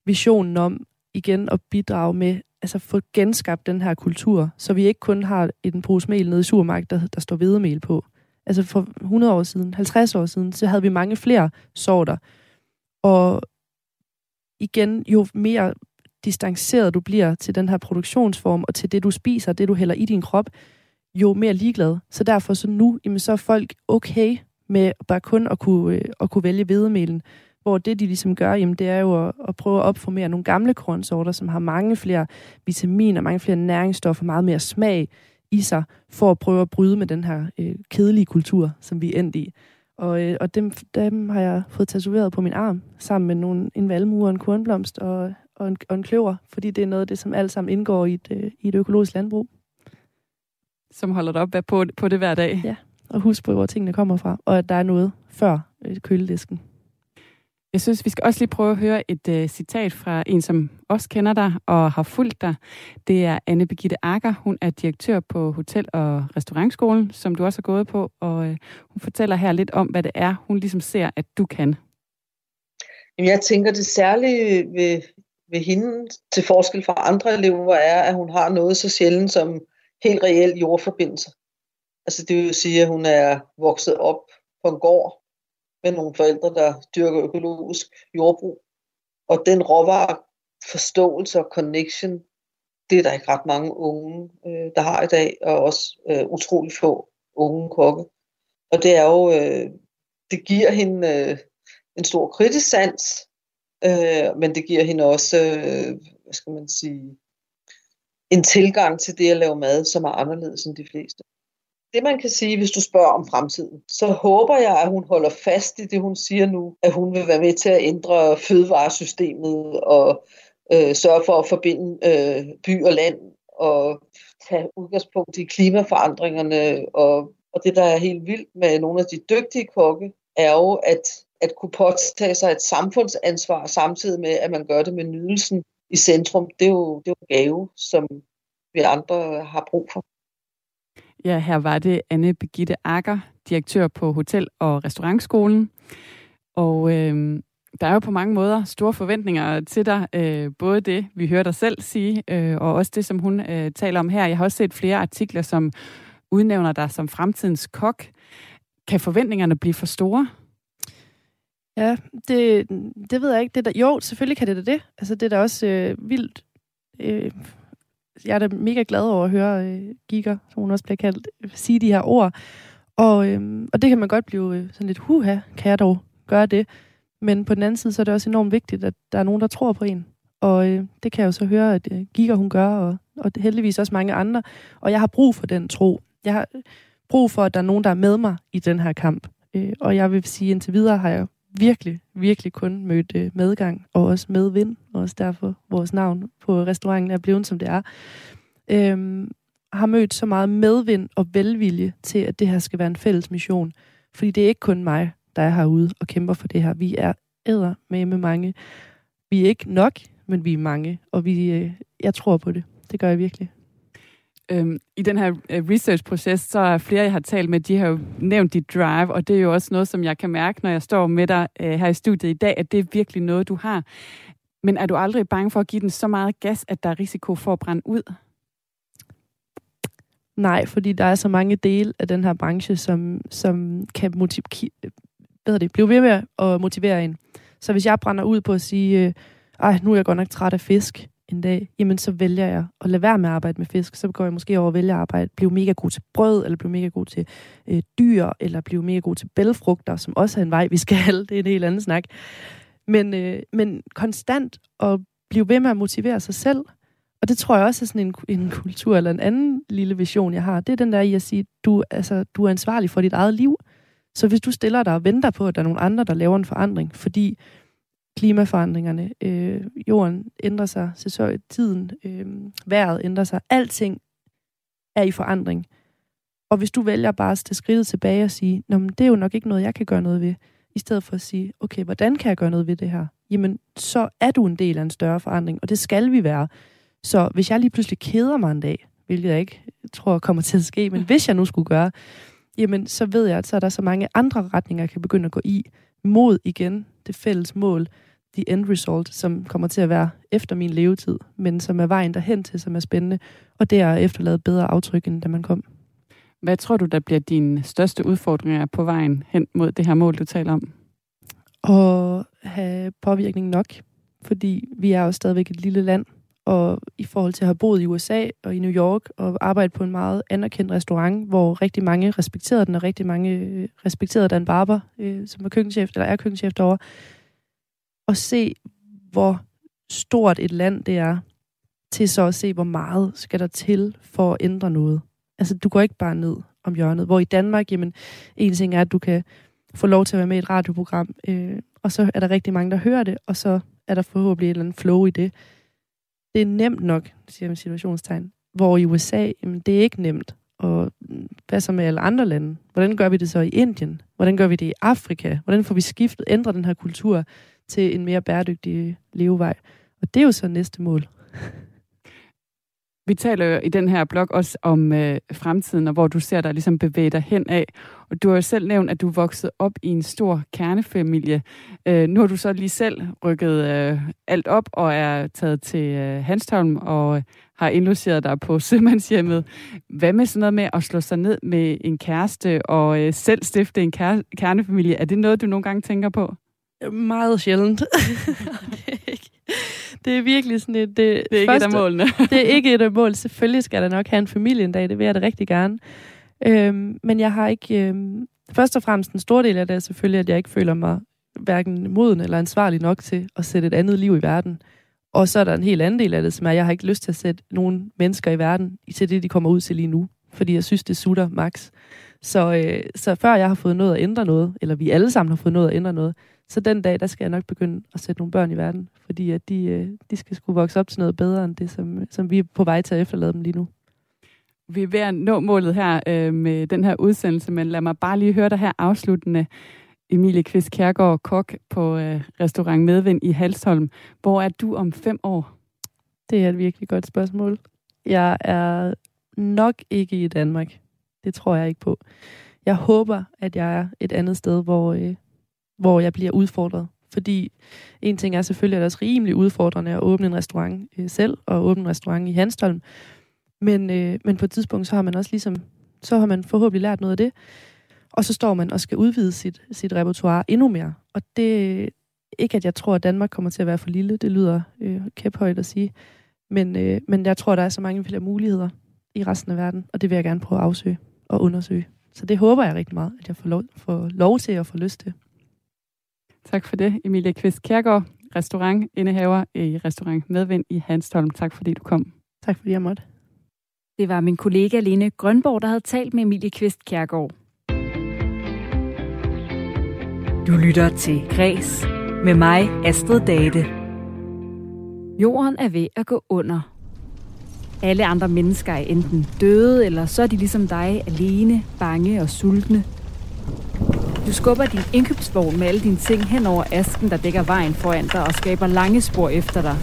Speaker 2: visionen om igen at bidrage med, altså få genskabt den her kultur, så vi ikke kun har en pose mel nede i supermarkedet, der, der står hvedemel på. Altså for 100 år siden, 50 år siden, så havde vi mange flere sorter. Og igen, jo mere distanceret du bliver til den her produktionsform, og til det, du spiser, det, du hælder i din krop, jo mere ligeglad. Så derfor så nu, jamen, så er folk okay med bare kun at kunne, øh, at kunne vælge hvedemelen. Hvor det, de ligesom gør, jamen, det er jo at, at prøve at opformere nogle gamle kornsorter, som har mange flere vitaminer, mange flere næringsstoffer, meget mere smag i sig, for at prøve at bryde med den her øh, kedelige kultur, som vi er endt i. Og, øh, og dem, dem har jeg fået tatoveret på min arm, sammen med nogle, en valmue og en kornblomst og, og, en, og en kløver, fordi det er noget af det, som alt sammen indgår i et, øh, i et økologisk landbrug.
Speaker 3: Som holder dig op på, på det hver dag?
Speaker 2: Ja, og husk på, hvor tingene kommer fra, og at der er noget før øh, køledisken.
Speaker 3: Jeg synes, vi skal også lige prøve at høre et uh, citat fra en, som også kender dig og har fulgt dig. Det er Anne Begitte Akker. Hun er direktør på Hotel- og Restaurantskolen, som du også har gået på. Og uh, hun fortæller her lidt om, hvad det er, hun ligesom ser, at du kan.
Speaker 5: Jeg tænker, det særlige ved, ved hende, til forskel fra andre elever, er, at hun har noget så sjældent som helt reelt jordforbindelse. Altså det vil sige, at hun er vokset op på en gård, med nogle forældre, der dyrker økologisk jordbrug. Og den råvare forståelse og connection, det er der ikke ret mange unge, øh, der har i dag, og også øh, utrolig få unge kokke. Og det er jo, øh, det giver hende øh, en stor kritisk sans, øh, men det giver hende også, øh, hvad skal man sige, en tilgang til det at lave mad, som er anderledes end de fleste det man kan sige, hvis du spørger om fremtiden, så håber jeg, at hun holder fast i det, hun siger nu, at hun vil være med til at ændre fødevaresystemet og øh, sørge for at forbinde øh, by og land og tage udgangspunkt i klimaforandringerne. Og, og det, der er helt vildt med nogle af de dygtige kokke, er jo at, at kunne påtage sig et samfundsansvar samtidig med, at man gør det med nydelsen i centrum. Det er jo, det er jo gave, som vi andre har brug for.
Speaker 3: Ja, her var det Anne Begitte Akker, direktør på Hotel- og Restaurantskolen. Og øh, der er jo på mange måder store forventninger til dig. Øh, både det, vi hører dig selv sige, øh, og også det, som hun øh, taler om her. Jeg har også set flere artikler, som udnævner dig som fremtidens kok. Kan forventningerne blive for store?
Speaker 2: Ja, det, det ved jeg ikke. Det der, jo, selvfølgelig kan det da det. Altså, det er da også øh, vildt øh, jeg er da mega glad over at høre øh, Giger, som hun også bliver kaldt, sige de her ord. Og, øh, og det kan man godt blive øh, sådan lidt, huha, kan jeg dog gøre det? Men på den anden side, så er det også enormt vigtigt, at der er nogen, der tror på en. Og øh, det kan jeg jo så høre, at øh, Giger hun gør, og, og heldigvis også mange andre. Og jeg har brug for den tro. Jeg har brug for, at der er nogen, der er med mig i den her kamp. Øh, og jeg vil sige, indtil videre har jeg virkelig, virkelig kun mødt øh, medgang, og også medvind, og også derfor vores navn på restauranten er blevet, som det er. Øhm, har mødt så meget medvind og velvilje til, at det her skal være en fælles mission. Fordi det er ikke kun mig, der er herude og kæmper for det her. Vi er æder med med mange. Vi er ikke nok, men vi er mange, og vi, øh, jeg tror på det. Det gør jeg virkelig.
Speaker 3: Øhm, I den her øh, research-proces, så er flere, jeg har talt med, de har jo nævnt dit drive, og det er jo også noget, som jeg kan mærke, når jeg står med dig øh, her i studiet i dag, at det er virkelig noget, du har. Men er du aldrig bange for at give den så meget gas, at der er risiko for at brænde ud?
Speaker 2: Nej, fordi der er så mange dele af den her branche, som, som kan motiv- hvad det, blive ved med at motivere en. Så hvis jeg brænder ud på at sige, øh, ej, nu er jeg godt nok træt af fisk, en dag, jamen så vælger jeg at lade være med at arbejde med fisk. Så går jeg måske over at vælge at arbejde, blive mega god til brød, eller blive mega god til øh, dyr, eller blive mega god til bælfrugter, som også er en vej, vi skal. Det er en helt anden snak. Men, øh, men konstant at blive ved med at motivere sig selv, og det tror jeg også er sådan en, en kultur, eller en anden lille vision, jeg har. Det er den der i at sige, du, altså, du er ansvarlig for dit eget liv. Så hvis du stiller dig og venter på, at der er nogle andre, der laver en forandring, fordi klimaforandringerne, øh, jorden ændrer sig, sæson, tiden, øh, vejret ændrer sig, alting er i forandring. Og hvis du vælger bare at tage skridtet tilbage og sige, Nå, men det er jo nok ikke noget, jeg kan gøre noget ved, i stedet for at sige, okay, hvordan kan jeg gøre noget ved det her? Jamen, så er du en del af en større forandring, og det skal vi være. Så hvis jeg lige pludselig keder mig en dag, hvilket jeg ikke tror kommer til at ske, men hvis jeg nu skulle gøre, jamen så ved jeg, at så er der så mange andre retninger, jeg kan begynde at gå i mod igen det fælles mål, the end result, som kommer til at være efter min levetid, men som er vejen derhen til, som er spændende, og det er efterladet bedre aftryk, end da man kom.
Speaker 3: Hvad tror du, der bliver dine største udfordringer på vejen hen mod det her mål, du taler om?
Speaker 2: At have påvirkning nok, fordi vi er jo stadigvæk et lille land, og i forhold til at have boet i USA og i New York og arbejdet på en meget anerkendt restaurant, hvor rigtig mange respekterede den, og rigtig mange øh, respekterede Dan Barber, øh, som var køkkenchef, eller er køkkenchef derovre, og se, hvor stort et land det er, til så at se, hvor meget skal der til for at ændre noget. Altså, du går ikke bare ned om hjørnet. Hvor i Danmark, jamen, en ting er, at du kan få lov til at være med i et radioprogram, øh, og så er der rigtig mange, der hører det, og så er der forhåbentlig et eller andet flow i det. Det er nemt nok, siger man situationstegn. Hvor i USA, jamen, det er ikke nemt. Og mm, hvad så med alle andre lande? Hvordan gør vi det så i Indien? Hvordan gør vi det i Afrika? Hvordan får vi skiftet, ændret den her kultur til en mere bæredygtig levevej? Og det er jo så næste mål.
Speaker 3: Vi taler jo i den her blog også om øh, fremtiden, og hvor du ser dig ligesom bevæge dig hen af. Og du har jo selv nævnt, at du voksede op i en stor kernefamilie. Øh, nu har du så lige selv rykket øh, alt op og er taget til øh, Hanstholm og øh, har indlogeret dig på sømandshjemmet. Hvad med sådan noget med at slå sig ned med en kæreste og øh, selv stifte en kær- kernefamilie? Er det noget, du nogle gange tænker på?
Speaker 2: Meget sjældent. det er ikke, virkelig sådan et...
Speaker 3: Det, det er ikke første, et af målene.
Speaker 2: det er ikke et af målene. Selvfølgelig skal der nok have en familie en dag, det vil jeg da rigtig gerne. Øhm, men jeg har ikke... Øhm, først og fremmest en stor del af det er selvfølgelig, at jeg ikke føler mig hverken moden eller ansvarlig nok til at sætte et andet liv i verden. Og så er der en helt anden del af det, som er, at jeg har ikke lyst til at sætte nogle mennesker i verden til det, de kommer ud til lige nu. Fordi jeg synes, det sutter max. Så, øh, så før jeg har fået noget at ændre noget, eller vi alle sammen har fået noget at ændre noget, så den dag, der skal jeg nok begynde at sætte nogle børn i verden, fordi at de, øh, de skal skulle vokse op til noget bedre end det, som, som vi er på vej til at efterlade dem lige nu.
Speaker 3: Vi er ved at nå målet her øh, med den her udsendelse, men lad mig bare lige høre dig her afsluttende. Emilie Kvist Kærgaard, kok på øh, restaurant Medvind i Halsholm. Hvor er du om fem år?
Speaker 2: Det er et virkelig godt spørgsmål. Jeg er nok ikke i Danmark. Det tror jeg ikke på. Jeg håber, at jeg er et andet sted, hvor, øh, hvor jeg bliver udfordret. Fordi en ting er selvfølgelig, at det er også rimelig udfordrende at åbne en restaurant øh, selv, og åbne en restaurant i Hanstholm. Men, øh, men på et tidspunkt, så har man også ligesom, så har man forhåbentlig lært noget af det. Og så står man og skal udvide sit, sit repertoire endnu mere. Og det ikke, at jeg tror, at Danmark kommer til at være for lille. Det lyder øh, kæphøjt at sige. Men, øh, men jeg tror, der er så mange flere muligheder i resten af verden, og det vil jeg gerne prøve at afsøge og undersøge. Så det håber jeg rigtig meget, at jeg får lov, får lov til at få lyst til.
Speaker 3: Tak for det, Emilie Kvist Kærgaard, restaurantindehaver i restaurant Medvind i Hanstholm. Tak fordi du kom.
Speaker 2: Tak fordi jeg måtte.
Speaker 1: Det var min kollega Lene Grønborg, der havde talt med Emilie Kvist Kærgaard. Du lytter til Græs med mig, Astrid Date. Jorden er ved at gå under. Alle andre mennesker er enten døde, eller så er de ligesom dig alene, bange og sultne. Du skubber din indkøbsvogn med alle dine ting hen over asken, der dækker vejen foran dig og skaber lange spor efter dig.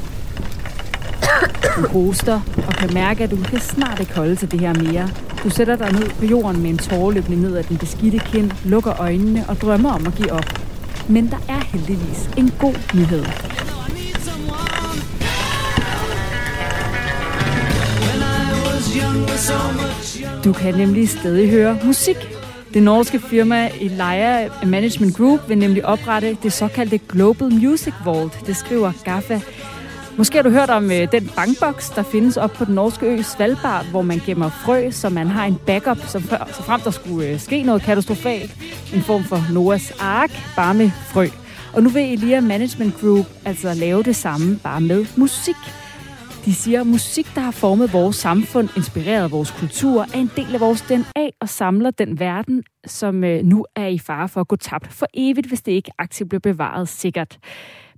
Speaker 1: Du hoster og kan mærke, at du kan snart ikke holde til det her mere. Du sætter dig ned på jorden med en tårer løbende ned ad den beskidte kind, lukker øjnene og drømmer om at give op. Men der er heldigvis en god nyhed. Du kan nemlig stadig høre musik. Det norske firma Elia Management Group vil nemlig oprette det såkaldte Global Music Vault, det skriver GAFA. Måske har du hørt om øh, den bankboks, der findes op på den norske ø Svalbard, hvor man gemmer frø, så man har en backup, som før, så frem der skulle øh, ske noget katastrofalt. En form for Noahs ark, bare med frø. Og nu vil Elia Management Group altså lave det samme, bare med musik. De siger, at musik, der har formet vores samfund, inspireret vores kultur, er en del af vores DNA og samler den verden, som øh, nu er i fare for at gå tabt for evigt, hvis det ikke aktivt bliver bevaret sikkert.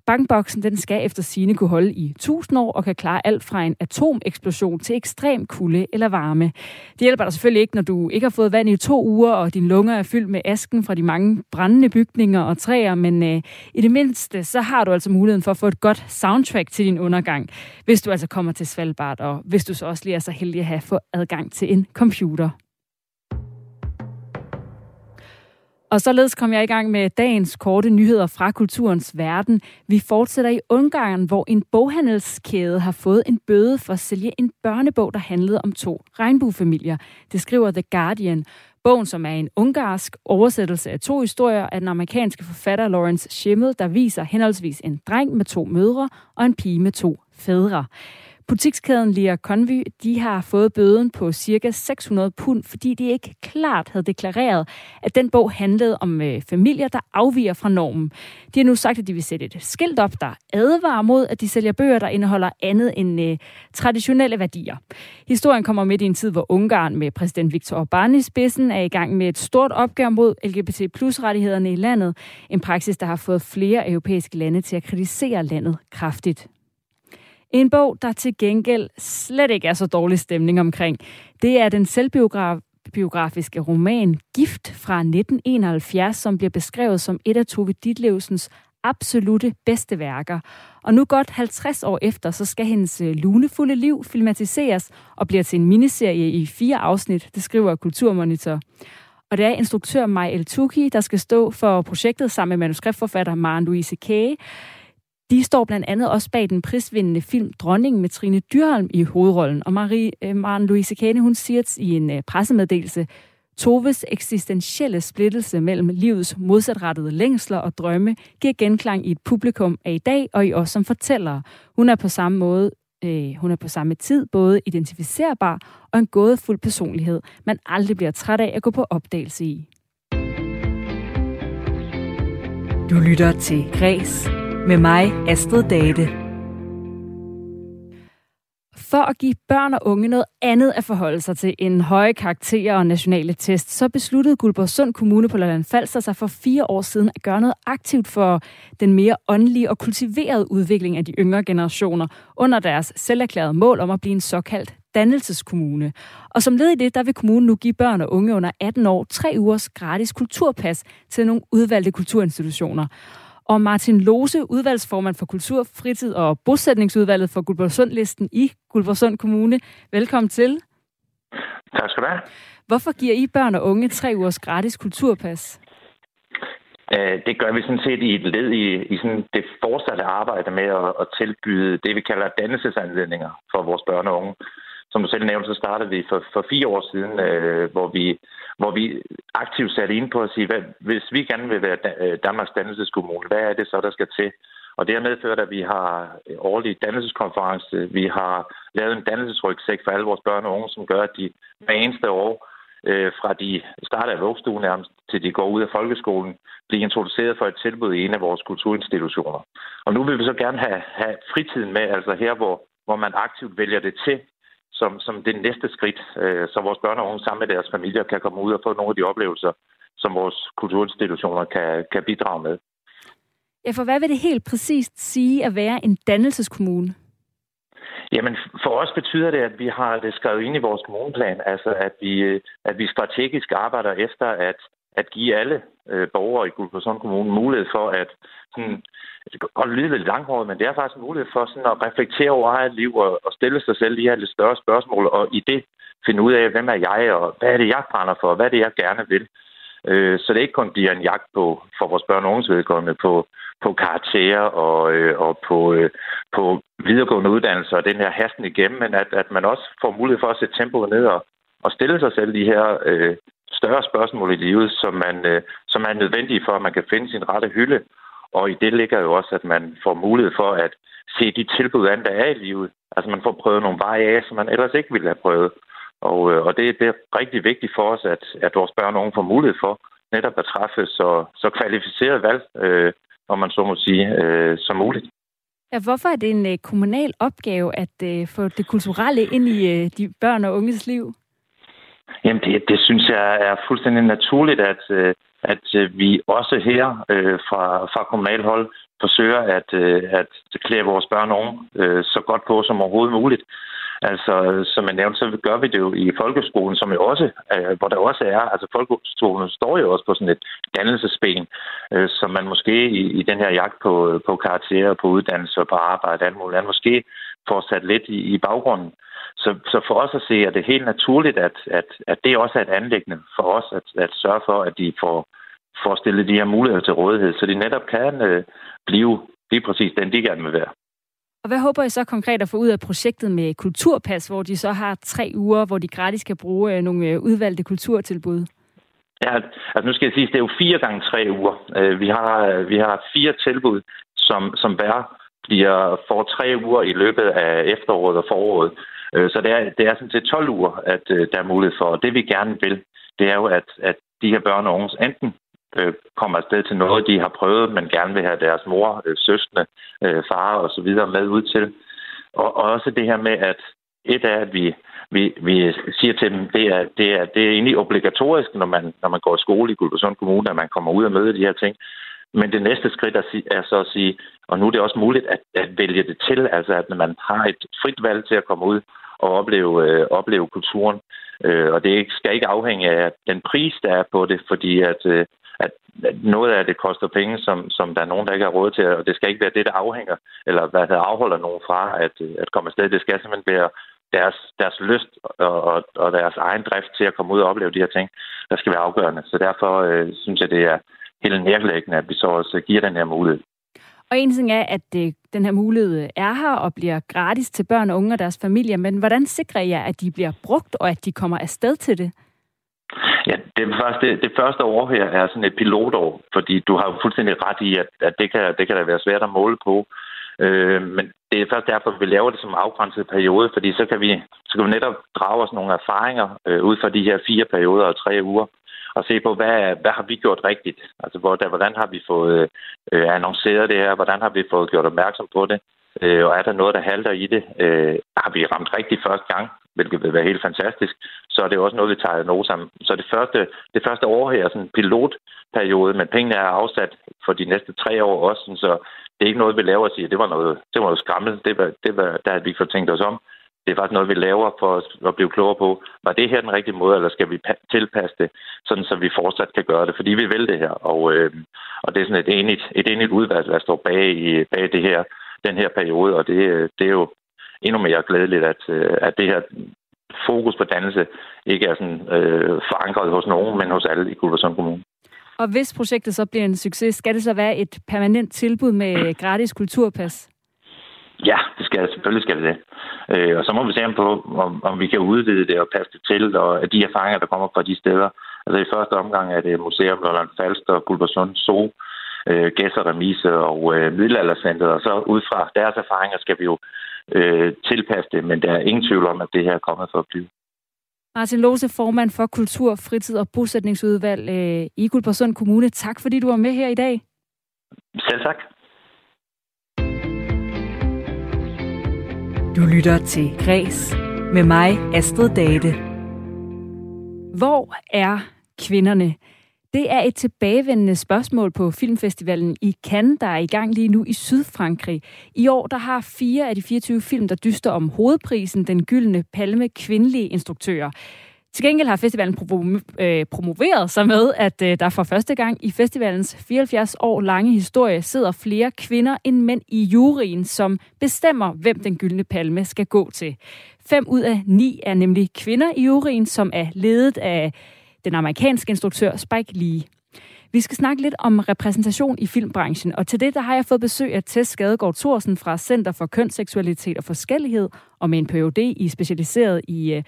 Speaker 1: Bankboksen den skal efter sine kunne holde i 1000 år og kan klare alt fra en atomeksplosion til ekstrem kulde eller varme. Det hjælper dig selvfølgelig ikke, når du ikke har fået vand i to uger, og dine lunger er fyldt med asken fra de mange brændende bygninger og træer, men øh, i det mindste, så har du altså muligheden for at få et godt soundtrack til din undergang, hvis du altså kommer til Svalbard, og hvis du så også lige er så heldig at have få adgang til en computer. Og således kom jeg i gang med dagens korte nyheder fra kulturens verden. Vi fortsætter i Ungarn, hvor en boghandelskæde har fået en bøde for at sælge en børnebog, der handlede om to regnbuefamilier. Det skriver The Guardian. Bogen, som er en ungarsk oversættelse af to historier af den amerikanske forfatter Lawrence Schimmel, der viser henholdsvis en dreng med to mødre og en pige med to fædre. Butikskæden Lia Convy, de har fået bøden på cirka 600 pund, fordi de ikke klart havde deklareret, at den bog handlede om øh, familier, der afviger fra normen. De har nu sagt, at de vil sætte et skilt op, der advarer mod, at de sælger bøger, der indeholder andet end øh, traditionelle værdier. Historien kommer midt i en tid, hvor Ungarn med præsident Viktor Orbán i spidsen er i gang med et stort opgør mod LGBT plus rettighederne i landet. En praksis, der har fået flere europæiske lande til at kritisere landet kraftigt. En bog, der til gengæld slet ikke er så dårlig stemning omkring, det er den selvbiografiske roman Gift fra 1971, som bliver beskrevet som et af Tove Ditlevsens absolute bedste værker. Og nu godt 50 år efter, så skal hendes øh, lunefulde liv filmatiseres og bliver til en miniserie i fire afsnit, det skriver Kulturmonitor. Og det er instruktør Maj El Tuki, der skal stå for projektet sammen med manuskriptforfatter Maren Louise Kage. De står blandt andet også bag den prisvindende film Dronningen med Trine Dyrholm i hovedrollen. Og Marie, øh, Maren Louise Kane, hun siger i en øh, pressemeddelelse, Toves eksistentielle splittelse mellem livets modsatrettede længsler og drømme giver genklang i et publikum af i dag og i os som fortællere. Hun er på samme måde øh, hun er på samme tid både identificerbar og en gådefuld personlighed, man aldrig bliver træt af at gå på opdagelse i. Du lytter til Græs med mig, Astrid Date. For at give børn og unge noget andet at forholde sig til end høje karakterer og nationale test, så besluttede Guldborgsund Kommune på Lolland Falster sig for fire år siden at gøre noget aktivt for den mere åndelige og kultiverede udvikling af de yngre generationer under deres selverklærede mål om at blive en såkaldt dannelseskommune. Og som led i det, der vil kommunen nu give børn og unge under 18 år tre ugers gratis kulturpas til nogle udvalgte kulturinstitutioner. Og Martin Lose, udvalgsformand for Kultur, Fritid og Bosætningsudvalget for Guldborgsund-listen i Guldborgsund Kommune. Velkommen til.
Speaker 6: Tak skal du have.
Speaker 1: Hvorfor giver I børn og unge tre ugers gratis kulturpas?
Speaker 6: Det gør vi sådan set i et led i, i sådan det fortsatte arbejde med at, at tilbyde det, vi kalder dannelsesanledninger for vores børn og unge som du selv nævnte, så startede vi for, for fire år siden, øh, hvor, vi, hvor vi aktivt satte ind på at sige, hvad, hvis vi gerne vil være øh, Danmarks dannelseskommune, hvad er det så, der skal til? Og det har medført, at vi har årlig dannelseskonference, vi har lavet en dannelsesrygsæk for alle vores børn og unge, som gør, at de hver eneste år, øh, fra de starter af vuggestuen nærmest, til de går ud af folkeskolen, bliver introduceret for et tilbud i en af vores kulturinstitutioner. Og nu vil vi så gerne have, have fritiden med, altså her, hvor, hvor man aktivt vælger det til, som, som det næste skridt, øh, så vores børn og unge sammen med deres familier kan komme ud og få nogle af de oplevelser, som vores kulturinstitutioner kan, kan bidrage med.
Speaker 1: Ja, for hvad vil det helt præcist sige at være en dannelseskommune?
Speaker 6: Jamen, for os betyder det, at vi har det skrevet ind i vores kommuneplan, altså at vi, øh, at vi strategisk arbejder efter at, at give alle øh, borgere i Guldborgsund Kommune mulighed for at sådan, det kan godt lyde lidt langhåret, men det er faktisk en mulighed for sådan at reflektere over eget liv og, og stille sig selv de her lidt større spørgsmål, og i det finde ud af, hvem er jeg, og hvad er det, jeg brænder for, hvad er det, jeg gerne vil. Øh, så det ikke kun bliver en jagt på, for vores børn og unges vedkommende, på, på karakterer og, øh, og på, øh, på videregående uddannelser og den her hasten igennem, men at, at man også får mulighed for at sætte tempoet ned og, og stille sig selv de her øh, større spørgsmål i livet, som, man, øh, som er nødvendige for, at man kan finde sin rette hylde og i det ligger jo også, at man får mulighed for at se de tilbud an, der er i livet. Altså man får prøvet nogle veje af, som man ellers ikke ville have prøvet. Og, øh, og det, det er rigtig vigtigt for os, at, at vores børn og unge får mulighed for netop at træffe så, så kvalificeret valg, øh, om man så må sige, øh, som muligt.
Speaker 1: Ja, hvorfor er det en øh, kommunal opgave at øh, få det kulturelle ind i øh, de børn og unges liv?
Speaker 6: Jamen, det, det synes jeg er fuldstændig naturligt, at, øh, at øh, vi også her øh, fra, fra kommunalhold forsøger at, øh, at klæde vores børn og unge så godt på som overhovedet muligt. Altså, som jeg nævnte, så gør vi det jo i folkeskolen, som jo også, hvor der også er, altså folkeskolen står jo også på sådan et dannelsesben, som man måske i, i den her jagt på, på karakterer, på uddannelse og på arbejde, alt muligt, måske får sat lidt i, i baggrunden. Så, så for os at se er det helt naturligt, at, at, at det også er et anlæggende for os at, at sørge for, at de får, får stillet de her muligheder til rådighed, så de netop kan øh, blive lige præcis den, de gerne vil være.
Speaker 1: Og hvad håber I så konkret at få ud af projektet med Kulturpas, hvor de så har tre uger, hvor de gratis kan bruge øh, nogle øh, udvalgte kulturtilbud?
Speaker 6: Ja, altså nu skal jeg sige, at det er jo fire gange tre uger. Øh, vi har, vi har fire tilbud, som, som hver bliver for tre uger i løbet af efteråret og foråret. Øh, så det er, det er sådan til 12 uger, at øh, der er mulighed for. Og det vi gerne vil, det er jo, at, at de her børn og unge enten øh, kommer afsted til noget, de har prøvet, men gerne vil have deres mor, øh, søskende, øh, far og så videre med ud til. Og, og også det her med, at et er, at vi, vi, vi siger til dem, det er, det er, det er egentlig obligatorisk, når man, når man går i skole i Guldborgsund Kommune, at man kommer ud og møder de her ting. Men det næste skridt er, er så at sige, og nu er det også muligt at, at vælge det til, altså at man har et frit valg til at komme ud at opleve, øh, opleve kulturen. Øh, og det skal ikke afhænge af den pris, der er på det, fordi at, øh, at noget af det koster penge, som, som der er nogen, der ikke har råd til, og det skal ikke være det, der afhænger, eller hvad der afholder nogen fra at, øh, at komme afsted. Det skal simpelthen være deres, deres lyst og, og, og deres egen drift til at komme ud og opleve de her ting, der skal være afgørende. Så derfor øh, synes jeg, det er helt nærlæggende, at vi så også giver den her mulighed.
Speaker 1: Og en ting er, at det, den her mulighed øh, er her og bliver gratis til børn og unge og deres familier, men hvordan sikrer jeg, at de bliver brugt, og at de kommer afsted til det?
Speaker 6: Ja, det første, det første år her er sådan et pilotår, fordi du har jo fuldstændig ret i, at, at det, kan, det kan da være svært at måle på. Øh, men det er først derfor, vi laver det som afgrænset periode, fordi så kan vi, så kan vi netop drage os nogle erfaringer øh, ud fra de her fire perioder og tre uger, og se på, hvad, hvad har vi gjort rigtigt? Altså, hvordan har vi fået øh, øh, annonceret det her? Hvordan har vi fået gjort opmærksom på det? Øh, og er der noget, der halter i det? Øh, har vi ramt rigtigt første gang, hvilket vil være helt fantastisk, så er det også noget, vi tager noget sammen. Så det første, det første år her er sådan en pilotperiode, men pengene er afsat for de næste tre år også, så det er ikke noget, vi laver og siger, det var noget, det var noget skræmmel, det var, det var, der havde vi fået tænkt os om det er faktisk noget, vi laver for at blive klogere på, var det her den rigtige måde, eller skal vi tilpasse det, sådan så vi fortsat kan gøre det, fordi vi vil det her. Og, øh, og det er sådan et enigt, et enigt udvalg, der står bag, i, bag det her, den her periode, og det, øh, det er jo endnu mere glædeligt, at, øh, at det her fokus på dannelse ikke er sådan, øh, forankret hos nogen, men hos alle i Guldborgsund Kommune.
Speaker 1: Og hvis projektet så bliver en succes, skal det så være et permanent tilbud med øh, gratis kulturpas?
Speaker 6: Ja, det skal selvfølgelig skal det det. Øh, og så må vi se på, om, om vi kan udvide det og passe det til, og de erfaringer, der kommer fra de steder. Altså i første omgang er det Museum Lolland Falster, Bulbersund Zoo, øh, Gæsser Remise og øh, Middelaldercenteret, og så ud fra deres erfaringer skal vi jo øh, tilpasse det, men der er ingen tvivl om, at det her er kommet for at blive.
Speaker 1: Martin Lose, formand for Kultur, Fritid og Bosætningsudvalg øh, i Guldborgsund Kommune. Tak fordi du var med her i dag.
Speaker 6: Selv tak.
Speaker 7: Du lytter til Græs med mig, Astrid Date.
Speaker 1: Hvor er kvinderne? Det er et tilbagevendende spørgsmål på filmfestivalen i Cannes, der er i gang lige nu i Sydfrankrig. I år der har fire af de 24 film, der dyster om hovedprisen, den gyldne palme kvindelige instruktører. Til gengæld har festivalen øh, promoveret sig med, at øh, der for første gang i festivalens 74 år lange historie sidder flere kvinder end mænd i juryen, som bestemmer, hvem den gyldne palme skal gå til. Fem ud af ni er nemlig kvinder i juryen, som er ledet af den amerikanske instruktør Spike Lee. Vi skal snakke lidt om repræsentation i filmbranchen, og til det der har jeg fået besøg af Tess Skadegaard Thorsen fra Center for Kønsseksualitet og Forskellighed, og med en Ph.D. i specialiseret i uh,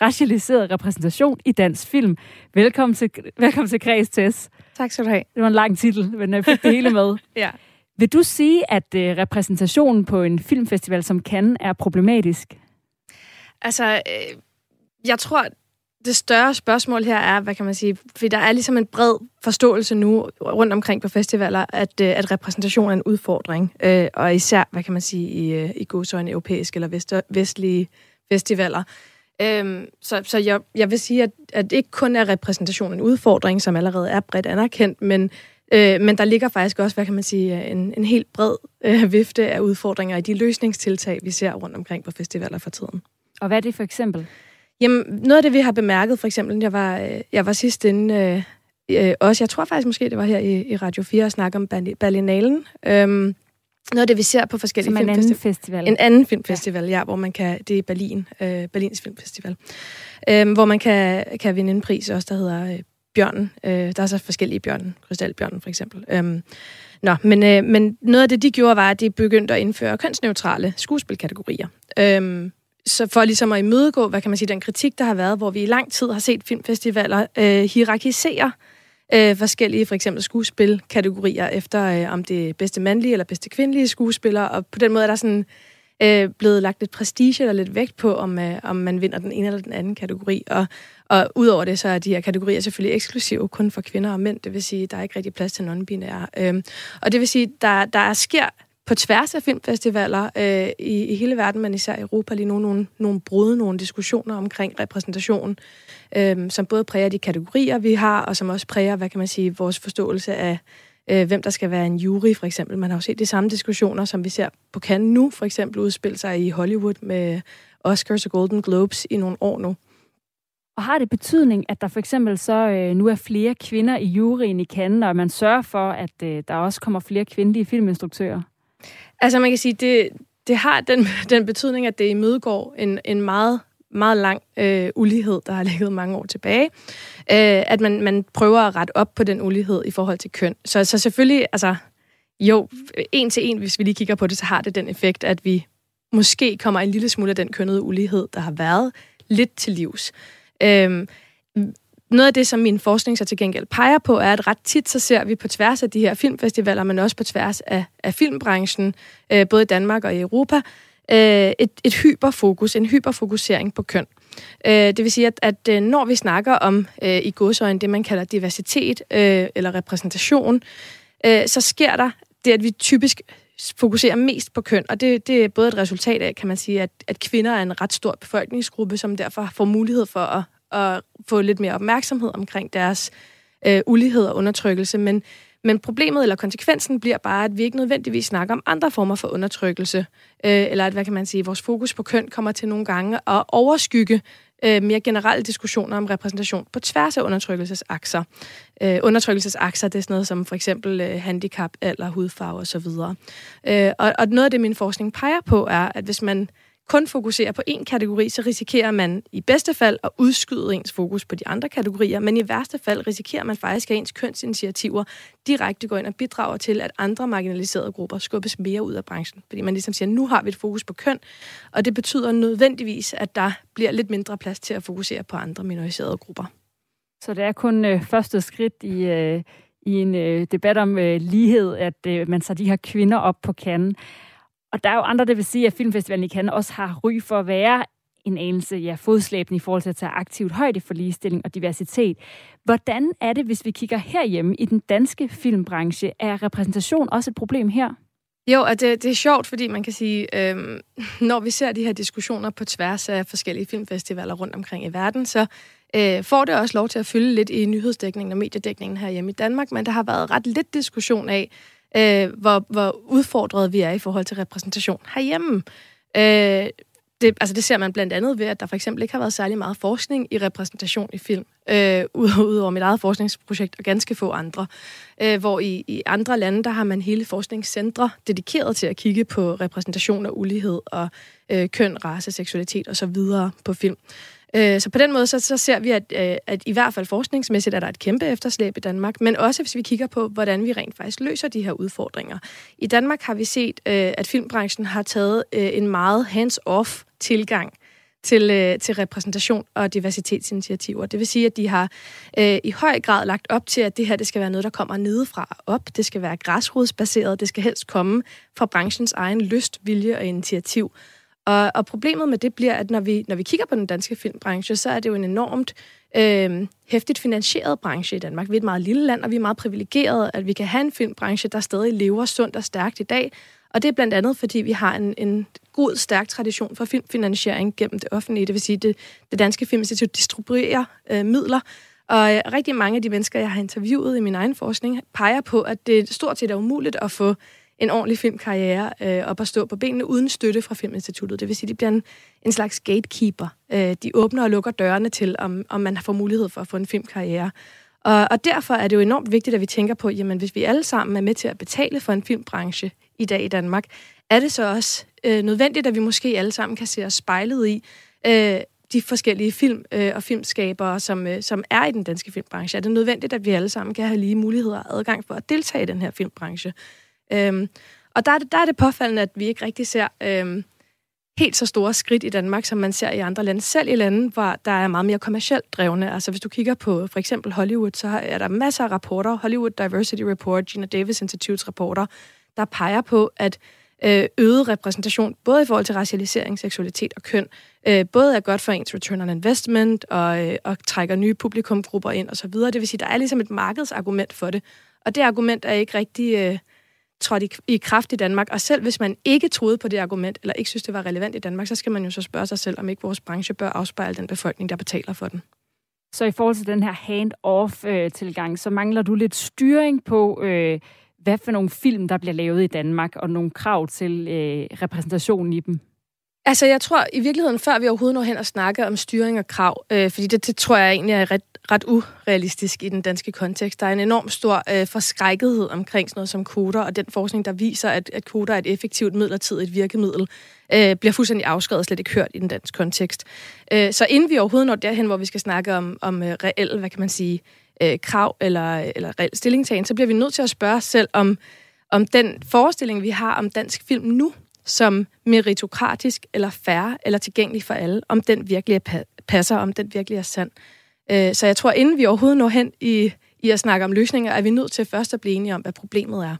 Speaker 1: racialiseret repræsentation i dansk film. Velkommen til, velkommen til Kreds, Tess.
Speaker 2: Tak skal du have.
Speaker 1: Det var en lang titel, men jeg fik det hele med.
Speaker 2: ja.
Speaker 1: Vil du sige, at uh, repræsentationen på en filmfestival som Cannes er problematisk?
Speaker 2: Altså, øh, jeg tror, det større spørgsmål her er, hvad kan man sige, fordi der er ligesom en bred forståelse nu rundt omkring på festivaler, at, øh, at repræsentation er en udfordring, øh, og især, hvad kan man sige, i, øh, i godsøjne europæiske eller vest, vestlige festivaler. Øhm, så så jeg, jeg vil sige, at, at ikke kun er repræsentation en udfordring, som allerede er bredt anerkendt, men, øh, men der ligger faktisk også, hvad kan man sige, en, en helt bred øh, vifte af udfordringer i de løsningstiltag, vi ser rundt omkring på festivaler for tiden.
Speaker 1: Og hvad er det for eksempel?
Speaker 2: Jamen, noget af det, vi har bemærket, for eksempel, jeg var, øh, jeg var sidst inde, øh, øh, også, jeg tror faktisk måske, det var her i, i Radio 4, at snakke om Berlinalen. Øhm, noget af det, vi ser på forskellige
Speaker 1: Som en anden festival.
Speaker 2: En anden filmfestival, ja, ja hvor man kan, det er Berlin, øh, Berlins Filmfestival, øh, hvor man kan, kan vinde en pris også, der hedder øh, Bjørnen. Øh, der er så forskellige bjørnen, Krystalbjørnen for eksempel. Øh, nå, men, øh, men noget af det, de gjorde, var, at de begyndte at indføre kønsneutrale skuespilkategorier. Øh, så for ligesom at imødegå, hvad kan man sige, den kritik, der har været, hvor vi i lang tid har set filmfestivaler øh, hierarkisere øh, forskellige, for eksempel skuespilkategorier, efter øh, om det er bedste mandlige eller bedste kvindelige skuespiller, og på den måde er der sådan øh, blevet lagt lidt prestige eller lidt vægt på, om, øh, om man vinder den ene eller den anden kategori, og, og udover det, så er de her kategorier selvfølgelig eksklusive kun for kvinder og mænd, det vil sige, der er ikke rigtig plads til non-binære. Øh, og det vil sige, der, der sker på tværs af filmfestivaler øh, i, i hele verden, men især i Europa lige nu, nogle, nogle brud, nogle diskussioner omkring repræsentation, øh, som både præger de kategorier, vi har, og som også præger, hvad kan man sige, vores forståelse af, øh, hvem der skal være en jury, for eksempel. Man har jo set de samme diskussioner, som vi ser på Cannes nu, for eksempel udspille sig i Hollywood med Oscars og Golden Globes i nogle år nu.
Speaker 1: Og har det betydning, at der for eksempel så øh, nu er flere kvinder i juryen i Cannes, og man sørger for, at øh, der også kommer flere kvindelige filminstruktører?
Speaker 2: Altså man kan sige, det, det har den, den betydning, at det imødegår en, en meget meget lang øh, ulighed, der har ligget mange år tilbage. Øh, at man, man prøver at rette op på den ulighed i forhold til køn. Så, så selvfølgelig, altså, jo, en til en, hvis vi lige kigger på det, så har det den effekt, at vi måske kommer en lille smule af den kønnede ulighed, der har været, lidt til livs. Øh, noget af det, som min forskning så til gengæld peger på, er, at ret tit så ser vi på tværs af de her filmfestivaler, men også på tværs af, af filmbranchen, øh, både i Danmark og i Europa, øh, et, et hyperfokus, en hyperfokusering på køn. Øh, det vil sige, at, at øh, når vi snakker om øh, i godsøjen det, man kalder diversitet øh, eller repræsentation, øh, så sker der det, at vi typisk fokuserer mest på køn, og det, det er både et resultat af, kan man sige, at, at kvinder er en ret stor befolkningsgruppe, som derfor får mulighed for at, at få lidt mere opmærksomhed omkring deres øh, ulighed og undertrykkelse, men, men problemet eller konsekvensen bliver bare, at vi ikke nødvendigvis snakker om andre former for undertrykkelse, øh, eller at, hvad kan man sige, vores fokus på køn kommer til nogle gange at overskygge øh, mere generelle diskussioner om repræsentation på tværs af undertrykkelsesakser. Øh, undertrykkelsesakser, det er sådan noget som for eksempel øh, handicap, eller hudfarve osv. Øh, og, og noget af det, min forskning peger på, er, at hvis man kun fokuserer på én kategori, så risikerer man i bedste fald at udskyde ens fokus på de andre kategorier, men i værste fald risikerer man faktisk, at ens kønsinitiativer direkte går ind og bidrager til, at andre marginaliserede grupper skubbes mere ud af branchen. Fordi man ligesom siger, nu har vi et fokus på køn, og det betyder nødvendigvis, at der bliver lidt mindre plads til at fokusere på andre minoriserede grupper.
Speaker 1: Så det er kun øh, første skridt i, øh, i en øh, debat om øh, lighed, at øh, man tager de her kvinder op på kanden. Og der er jo andre, der vil sige, at Filmfestivalen i Cannes også har ry for at være en anelse ja, fodslæbende i forhold til at tage aktivt højde for ligestilling og diversitet. Hvordan er det, hvis vi kigger herhjemme i den danske filmbranche? Er repræsentation også et problem her?
Speaker 2: Jo, og det, det er sjovt, fordi man kan sige, øhm, når vi ser de her diskussioner på tværs af forskellige filmfestivaler rundt omkring i verden, så øh, får det også lov til at fylde lidt i nyhedsdækningen og mediedækningen herhjemme i Danmark, men der har været ret lidt diskussion af, øh, hvor, hvor udfordret vi er i forhold til repræsentation herhjemme. Øh, det, altså det ser man blandt andet ved, at der for eksempel ikke har været særlig meget forskning i repræsentation i film, øh, ud over mit eget forskningsprojekt og ganske få andre. Øh, hvor i, i andre lande, der har man hele forskningscentre dedikeret til at kigge på repræsentation og ulighed og øh, køn, race, seksualitet osv. på film. Øh, så på den måde, så, så ser vi, at, øh, at i hvert fald forskningsmæssigt er der et kæmpe efterslæb i Danmark, men også hvis vi kigger på, hvordan vi rent faktisk løser de her udfordringer. I Danmark har vi set, øh, at filmbranchen har taget øh, en meget hands-off tilgang til, øh, til repræsentation og diversitetsinitiativer. Det vil sige, at de har øh, i høj grad lagt op til, at det her det skal være noget, der kommer nedefra op. Det skal være græsrodsbaseret. Det skal helst komme fra branchens egen lyst, vilje og initiativ. Og, og problemet med det bliver, at når vi, når vi kigger på den danske filmbranche, så er det jo en enormt øh, hæftigt finansieret branche i Danmark. Vi er et meget lille land, og vi er meget privilegerede, at vi kan have en filmbranche, der stadig lever sundt og stærkt i dag, Og det er blandt andet, fordi vi har en, en god, stærk tradition for filmfinansiering gennem det offentlige. Det vil sige, at det, det danske filminstitut distribuerer øh, midler, og øh, rigtig mange af de mennesker, jeg har interviewet i min egen forskning, peger på, at det stort set er umuligt at få en ordentlig filmkarriere øh, op at stå på benene uden støtte fra Filminstituttet. Det vil sige, at de bliver en, en slags gatekeeper. Øh, de åbner og lukker dørene til, om, om man får mulighed for at få en filmkarriere. Og, og derfor er det jo enormt vigtigt, at vi tænker på, jamen hvis vi alle sammen er med til at betale for en filmbranche i dag i Danmark, er det så også øh, nødvendigt, at vi måske alle sammen kan se os spejlet i øh, de forskellige film øh, og filmskabere, som, øh, som er i den danske filmbranche. Er det nødvendigt, at vi alle sammen kan have lige muligheder og adgang for at deltage i den her filmbranche? Øhm, og der er, det, der er det påfaldende, at vi ikke rigtig ser øhm, helt så store skridt i Danmark, som man ser i andre lande. Selv i lande, hvor der er meget mere kommercielt drevne. Altså hvis du kigger på for eksempel Hollywood, så er der masser af rapporter, Hollywood Diversity Report, Gina Davis Institutes rapporter, der peger på, at øh, øget repræsentation, både i forhold til racialisering, seksualitet og køn, øh, både er godt for ens return on investment og, øh, og trækker nye publikumgrupper ind osv. Det vil sige, der er ligesom et markedsargument for det. Og det argument er ikke rigtig øh, trådt i, i kraft i Danmark. Og selv hvis man ikke troede på det argument, eller ikke synes, det var relevant i Danmark, så skal man jo så spørge sig selv, om ikke vores branche bør afspejle den befolkning, der betaler for den.
Speaker 1: Så i forhold til den her hand-off-tilgang, øh, så mangler du lidt styring på, øh, hvad for nogle film, der bliver lavet i Danmark, og nogle krav til øh, repræsentationen i dem?
Speaker 2: Altså, jeg tror i virkeligheden, før vi overhovedet når hen og snakker om styring og krav, øh, fordi det, det tror jeg egentlig er ret, ret urealistisk i den danske kontekst. Der er en enorm stor øh, forskrækkethed omkring sådan noget som koder, og den forskning, der viser, at, at koder er et effektivt midlertidigt virkemiddel, øh, bliver fuldstændig afskrevet og slet ikke hørt i den danske kontekst. Øh, så inden vi overhovedet når derhen, hvor vi skal snakke om, om øh, reelle, hvad kan man sige, øh, krav eller, eller reel stillingtagen, så bliver vi nødt til at spørge os selv om, om den forestilling, vi har om dansk film nu, som meritokratisk eller færre eller tilgængelig for alle, om den virkelig passer, om den virkelig er sand. Øh, så jeg tror, inden vi overhovedet når hen i, i at snakke om løsninger, er vi nødt til først at blive enige om, hvad problemet er.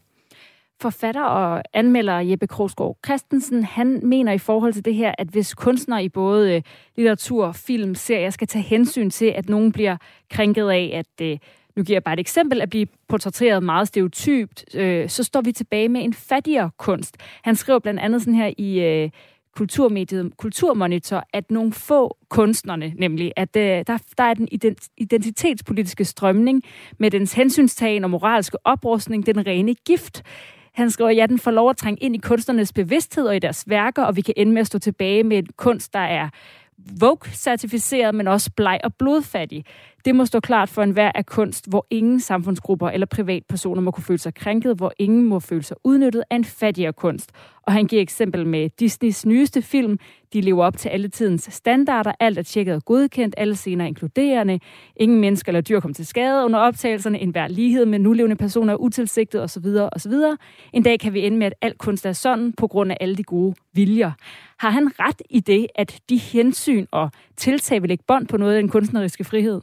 Speaker 1: Forfatter og anmelder Jeppe Krogsgaard Christensen, han mener i forhold til det her, at hvis kunstnere i både øh, litteratur, film, serier skal tage hensyn til, at nogen bliver krænket af, at øh, nu giver jeg bare et eksempel, at blive portrætteret meget stereotypt, øh, så står vi tilbage med en fattigere kunst. Han skriver blandt andet sådan her i øh, kulturmediet Kulturmonitor, at nogle få kunstnerne, nemlig at øh, der, der er den identitetspolitiske strømning med dens hensynstagen og moralske oprustning, den rene gift. Han skriver, ja, den får lov at trænge ind i kunstnernes bevidsthed og i deres værker, og vi kan ende med at stå tilbage med en kunst, der er Vogue-certificeret, men også bleg og blodfattig. Det må stå klart for enhver af kunst, hvor ingen samfundsgrupper eller privatpersoner må kunne føle sig krænket, hvor ingen må føle sig udnyttet af en fattigere kunst. Og han giver eksempel med Disneys nyeste film. De lever op til alle tidens standarder. Alt er tjekket og godkendt. Alle scener er inkluderende. Ingen mennesker eller dyr kommer til skade under optagelserne. En hver lighed med nulevende personer er utilsigtet osv. osv. En dag kan vi ende med, at alt kunst er sådan på grund af alle de gode viljer. Har han ret i det, at de hensyn og tiltag vil lægge bånd på noget af den kunstneriske frihed?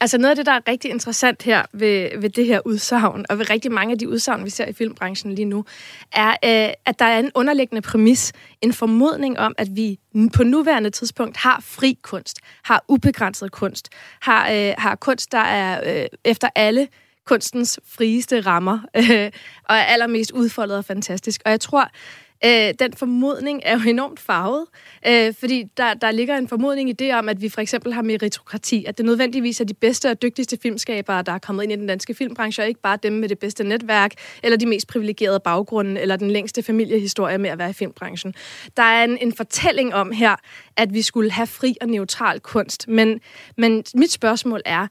Speaker 2: Altså noget af det, der er rigtig interessant her ved, ved det her udsagn, og ved rigtig mange af de udsagn, vi ser i filmbranchen lige nu, er, øh, at der er en underliggende præmis, en formodning om, at vi på nuværende tidspunkt har fri kunst, har ubegrænset kunst, har, øh, har kunst, der er øh, efter alle kunstens frieste rammer, øh, og er allermest udfoldet og fantastisk. Og jeg tror, Øh, den formodning er jo enormt farvet, øh, fordi der, der ligger en formodning i det om, at vi for eksempel har meritokrati, at det nødvendigvis er de bedste og dygtigste filmskabere, der er kommet ind i den danske filmbranche, og ikke bare dem med det bedste netværk, eller de mest privilegerede baggrunde, eller den længste familiehistorie med at være i filmbranchen. Der er en, en fortælling om her, at vi skulle have fri og neutral kunst, men, men mit spørgsmål er,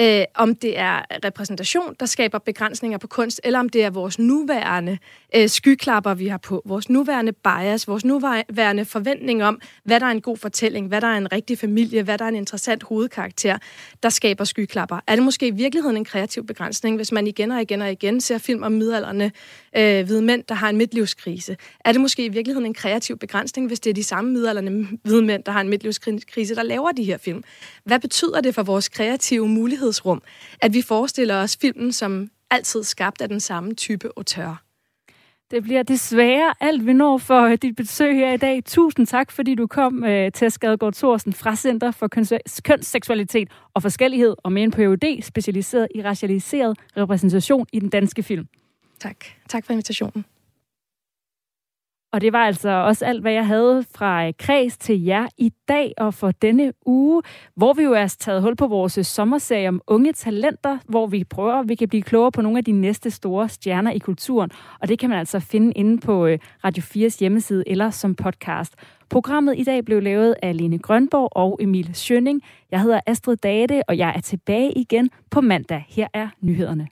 Speaker 2: øh, om det er repræsentation, der skaber begrænsninger på kunst, eller om det er vores nuværende øh, skyklapper, vi har på, vores nuværende bias, vores nuværende forventning om, hvad der er en god fortælling, hvad der er en rigtig familie, hvad der er en interessant hovedkarakter, der skaber skyklapper. Er det måske i virkeligheden en kreativ begrænsning, hvis man igen og igen og igen ser film om midalderne øh, hvide mænd, der har en midtlivskrise? Er det måske i virkeligheden en kreativ begrænsning, hvis det er de samme midalderne hvide mænd, der har en midtlivskrise, der laver de her film? Hvad betyder det for vores kreative mulighedsrum, at vi forestiller os filmen som altid skabt af den samme type auteur?
Speaker 1: Det bliver desværre alt, vi når for øh, dit besøg her i dag. Tusind tak, fordi du kom øh, til Skadegaard Thorsen fra Center for Kønsseksualitet og Forskellighed og med en PhD specialiseret i racialiseret repræsentation i den danske film.
Speaker 2: Tak. Tak for invitationen.
Speaker 1: Og det var altså også alt, hvad jeg havde fra øh, kreds til jer i dag og for denne uge, hvor vi jo er taget hul på vores øh, sommerserie om unge talenter, hvor vi prøver, at vi kan blive klogere på nogle af de næste store stjerner i kulturen. Og det kan man altså finde inde på øh, Radio 4's hjemmeside eller som podcast. Programmet i dag blev lavet af Lene Grønborg og Emil Schønning. Jeg hedder Astrid Date, og jeg er tilbage igen på mandag. Her er nyhederne.